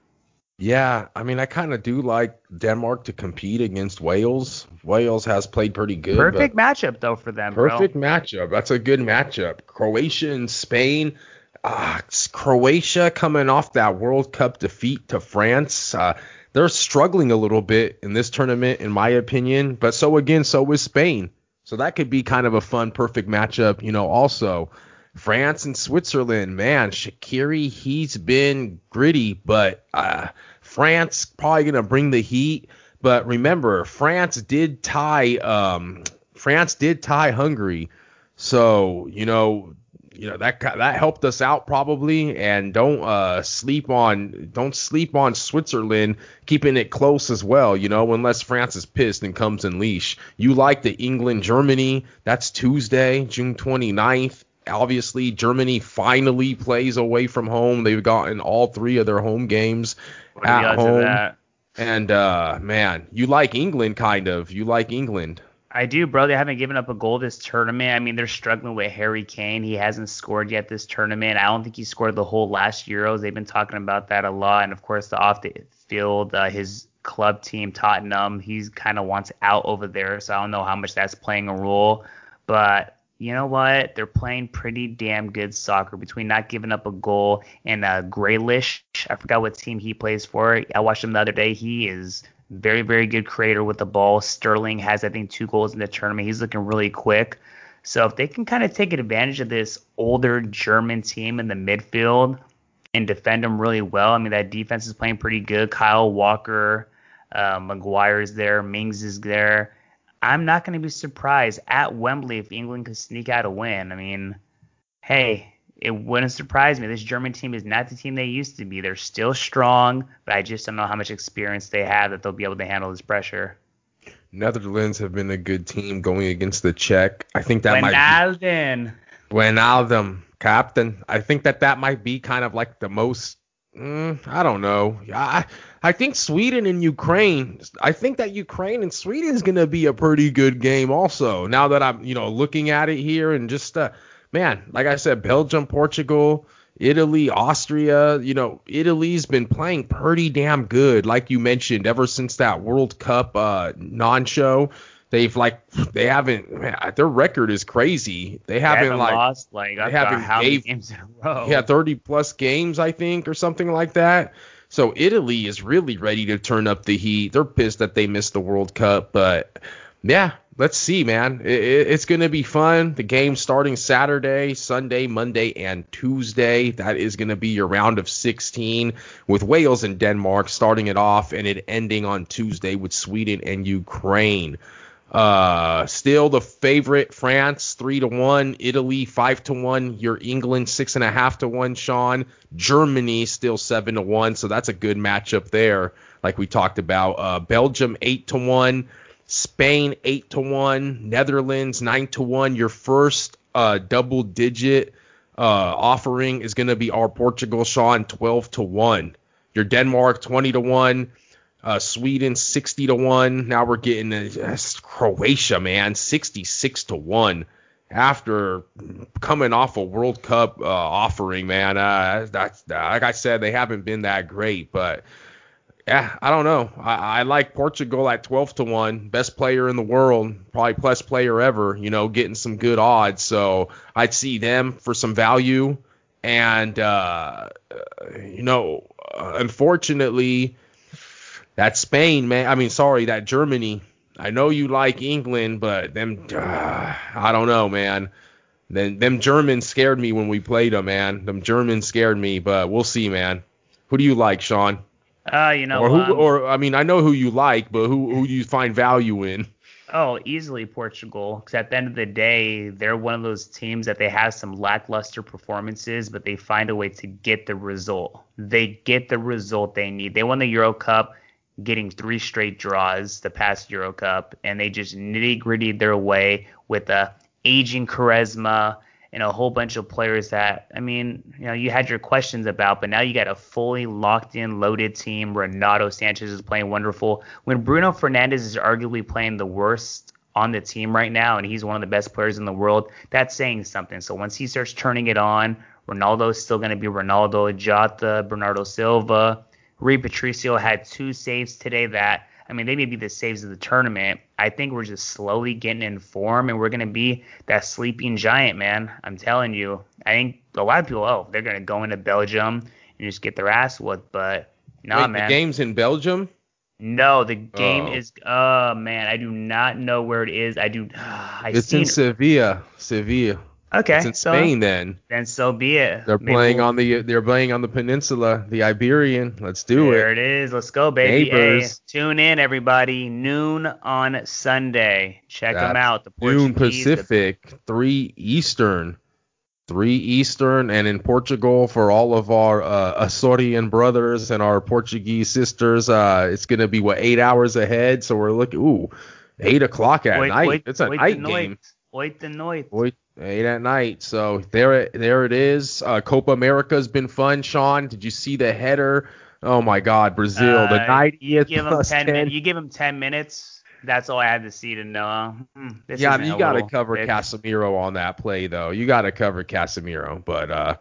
Yeah, I mean, I kind of do like Denmark to compete against Wales. Wales has played pretty good. Perfect matchup though for them. Perfect bro. matchup. That's a good matchup. Croatia and Spain. Uh, Croatia coming off that World Cup defeat to France. Uh, they're struggling a little bit in this tournament, in my opinion. But so again, so is Spain. So that could be kind of a fun, perfect matchup, you know, also. France and Switzerland, man, Shaqiri, he's been gritty, but uh, France probably gonna bring the heat. But remember, France did tie um, France did tie Hungary, so you know you know that that helped us out probably. And don't uh, sleep on don't sleep on Switzerland keeping it close as well. You know unless France is pissed and comes in leash. You like the England Germany? That's Tuesday, June 29th obviously Germany finally plays away from home. They've gotten all three of their home games at home. And uh, man, you like England kind of. You like England. I do, bro. They haven't given up a goal this tournament. I mean, they're struggling with Harry Kane. He hasn't scored yet this tournament. I don't think he scored the whole last Euros. They've been talking about that a lot. And of course, the off the field, uh, his club team, Tottenham, he's kind of wants out over there. So I don't know how much that's playing a role. But you know what? They're playing pretty damn good soccer between not giving up a goal and uh, Grealish. I forgot what team he plays for. I watched him the other day. He is very, very good creator with the ball. Sterling has, I think, two goals in the tournament. He's looking really quick. So if they can kind of take advantage of this older German team in the midfield and defend them really well, I mean that defense is playing pretty good. Kyle Walker, uh, is there, Mings is there. I'm not going to be surprised at Wembley if England could sneak out a win. I mean, hey, it wouldn't surprise me. This German team is not the team they used to be. They're still strong, but I just don't know how much experience they have that they'll be able to handle this pressure. Netherlands have been a good team going against the Czech. I think that Wijnaldum. might be Wijnaldum, captain. I think that that might be kind of like the most Mm, I don't know. I I think Sweden and Ukraine. I think that Ukraine and Sweden is going to be a pretty good game also. Now that I'm you know looking at it here and just uh, man, like I said, Belgium, Portugal, Italy, Austria. You know, Italy's been playing pretty damn good, like you mentioned, ever since that World Cup uh, non-show they've like they haven't man, their record is crazy. They haven't, they haven't like lost like they haven't how many games in a row. Yeah, 30 plus games I think or something like that. So Italy is really ready to turn up the heat. They're pissed that they missed the World Cup, but yeah, let's see, man. It, it, it's going to be fun. The game starting Saturday, Sunday, Monday, and Tuesday. That is going to be your round of 16 with Wales and Denmark starting it off and it ending on Tuesday with Sweden and Ukraine. Uh, still the favorite, France three to one, Italy five to one, your England six and a half to one, Sean. Germany still seven to one, so that's a good matchup there, like we talked about. Uh, Belgium eight to one, Spain eight to one, Netherlands nine to one. Your first uh, double digit uh, offering is going to be our Portugal, Sean, twelve to one. Your Denmark twenty to one. Uh, Sweden 60 to 1. Now we're getting uh, Croatia, man, 66 to 1 after coming off a World Cup uh, offering, man. Uh, that's like I said, they haven't been that great, but yeah, I don't know. I, I, like Portugal at 12 to 1, best player in the world, probably best player ever, you know, getting some good odds. So I'd see them for some value. And, uh, you know, unfortunately, that Spain, man. I mean, sorry, that Germany. I know you like England, but them, uh, I don't know, man. Then them Germans scared me when we played them, man. Them Germans scared me, but we'll see, man. Who do you like, Sean? Uh, you know, or who, um, or I mean, I know who you like, but who who do you find value in? Oh, easily Portugal. Because at the end of the day, they're one of those teams that they have some lackluster performances, but they find a way to get the result. They get the result they need. They won the Euro Cup getting three straight draws the past Euro Cup, and they just nitty gritty their way with a aging charisma and a whole bunch of players that I mean, you know, you had your questions about, but now you got a fully locked in, loaded team. Renato Sanches is playing wonderful. When Bruno Fernandes is arguably playing the worst on the team right now, and he's one of the best players in the world, that's saying something. So once he starts turning it on, Ronaldo's still going to be Ronaldo, Jota, Bernardo Silva, Rui Patricio had two saves today that I mean, they may be the saves of the tournament. I think we're just slowly getting in form, and we're going to be that sleeping giant, man. I'm telling you. I think a lot of people, oh, they're going to go into Belgium and just get their ass whooped, but nah, Wait, man. The game's in Belgium. No, the game Oh. is. Oh man, I do not know where it is. I do. I It's seen in Sevilla. Sevilla. Okay, It's in so- Spain then. then so be it. They're Maybe playing we'll- on the they're playing on the peninsula, the Iberian. Let's do there it. There it is. Let's go, baby. Hey, tune in, everybody. Noon on Sunday. Check them out. The Noon Portuguese. the- Pacific, three Eastern, three Eastern, and in Portugal for all of our uh, Açorian brothers and our Portuguese sisters, uh, it's gonna be what eight hours ahead. So we're looking, ooh, eight o'clock at Oit- night. oit- it's a night the game. Oit the noit. Boy, eight at night. So there, there it is. Uh, Copa America's been fun. Sean, did you see the header? Oh my God, Brazil, the Uh, 90th You give plus 10 10. minutes. You give him 10 minutes. That's all I had to see to know. Hmm, yeah, isn't you got to cover bit- Casemiro on that play though. You got to cover Casemiro, but uh,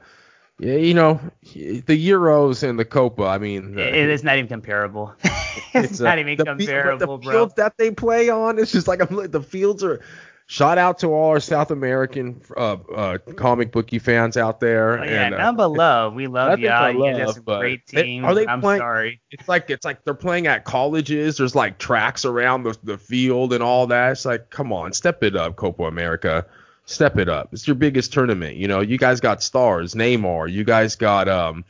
yeah, you know the Euros and the Copa. I mean, the, it's not even comparable. it's, uh, not even the field- comparable, the bro. fields that they play on, it's just like I'm like, the fields are. Shout out to all our South American uh, uh, comic bookie fans out there. Oh, yeah, and, uh, none love. We love y'all. You guys have love, some but great they- teams. are they I'm playing- sorry. it's like it's like they're playing at colleges. There's like tracks around the, the field and all that. It's like, come on, step it up, Copa America. Step it up. It's your biggest tournament. You know, you guys got stars, Neymar. You guys got um,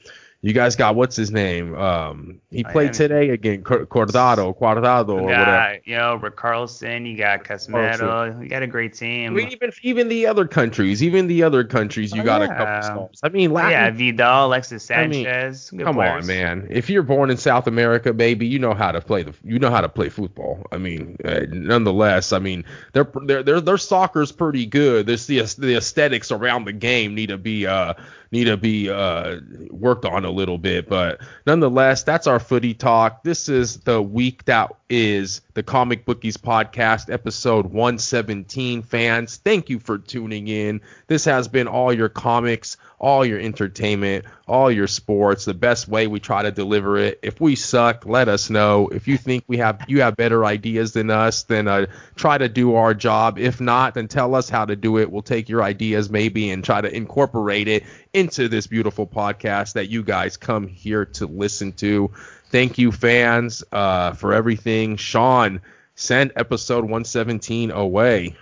you guys got what's his name? Um, he played am- today again, Cor- Cordado, Cuadrado, or You whatever. you know, Rick Carlson. You got Casemiro. You got a great I team. mean, even even the other countries, even the other countries, you Oh, got a yeah. couple stars. I mean, Latin yeah, Vidal, Alexis I mean, Sanchez. Come players. on, man. If you're born in South America, baby, you know how to play the you know how to play football. I mean, uh, nonetheless, I mean, their their their their soccer's pretty good. There's the the aesthetics around the game need to be uh need to be uh worked on a little bit, but nonetheless, that's our footy talk. This is the week that is the Comic Bookies podcast episode 117 fans. Thank you for tuning in. This has been all your comics, all your entertainment, all your sports. The best way we try to deliver it. If we suck, let us know. If you think we have you have better ideas than us, then uh, try to do our job. If not, then tell us how to do it. We'll take your ideas maybe and try to incorporate it into this beautiful podcast that you guys come here to listen to. Thank you, fans, uh, for everything. Sean, send episode 117 away.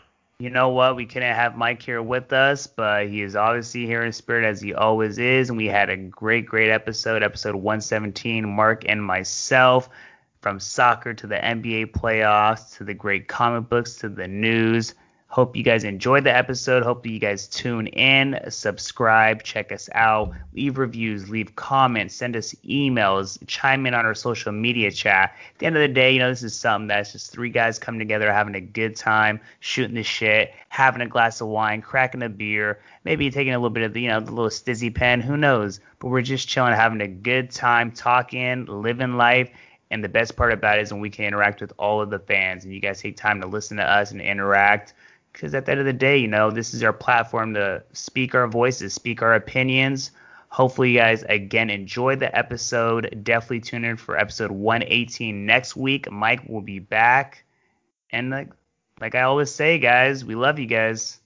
You know what? We couldn't have Mike here with us, but he is obviously here in spirit as he always is. And we had a great, great episode, episode 117. Mark and myself, from soccer to the NBA playoffs to the great comic books to the news. Hope you guys enjoyed the episode. Hope that you guys tune in, subscribe, check us out, leave reviews, leave comments, send us emails, chime in on our social media chat. At the end of the day, you know, this is something that's just three guys coming together, having a good time, shooting the shit, having a glass of wine, cracking a beer, maybe taking a little bit of the, you know, the little stizzy pen, who knows? But we're just chilling, having a good time, talking, living life. And the best part about it is when we can interact with all of the fans and you guys take time to listen to us and interact because at the end of the day, you know, this is our platform to speak our voices, speak our opinions. Hopefully, you guys again enjoy the episode. Definitely tune in for episode 118 next week. Mike will be back, and like, like I always say, guys, we love you guys.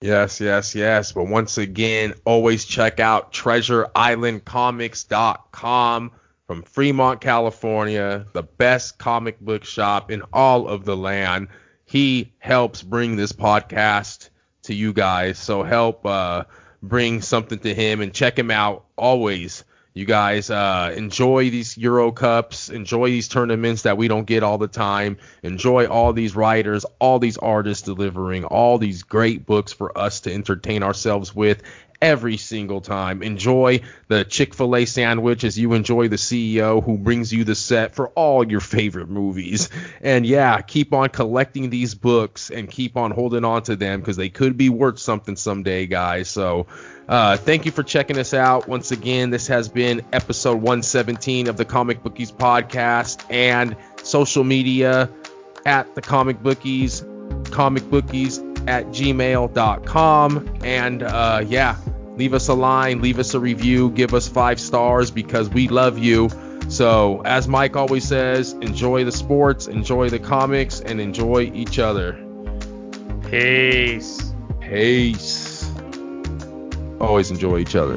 Yes, yes, yes. But once again, always check out treasureislandcomics.com from Fremont, California, the best comic book shop in all of the land. He helps bring this podcast to you guys. So help uh, bring something to him and check him out always. You guys uh, enjoy these Euro Cups, enjoy these tournaments that we don't get all the time, enjoy all these writers, all these artists delivering all these great books for us to entertain ourselves with every single time. Enjoy the Chick fil A sandwich as you enjoy the CEO who brings you the set for all your favorite movies. And yeah, keep on collecting these books and keep on holding on to them because they could be worth something someday, guys. So, uh, thank you for checking us out. Once again, this has been episode 117 of the Comic Bookies podcast and social media at the Comic Bookies, Comic Bookies at gmail.com. And uh, yeah, leave us a line, leave us a review, give us five stars because we love you. So, as Mike always says, enjoy the sports, enjoy the comics, and enjoy each other. Peace. Peace. Always enjoy each other.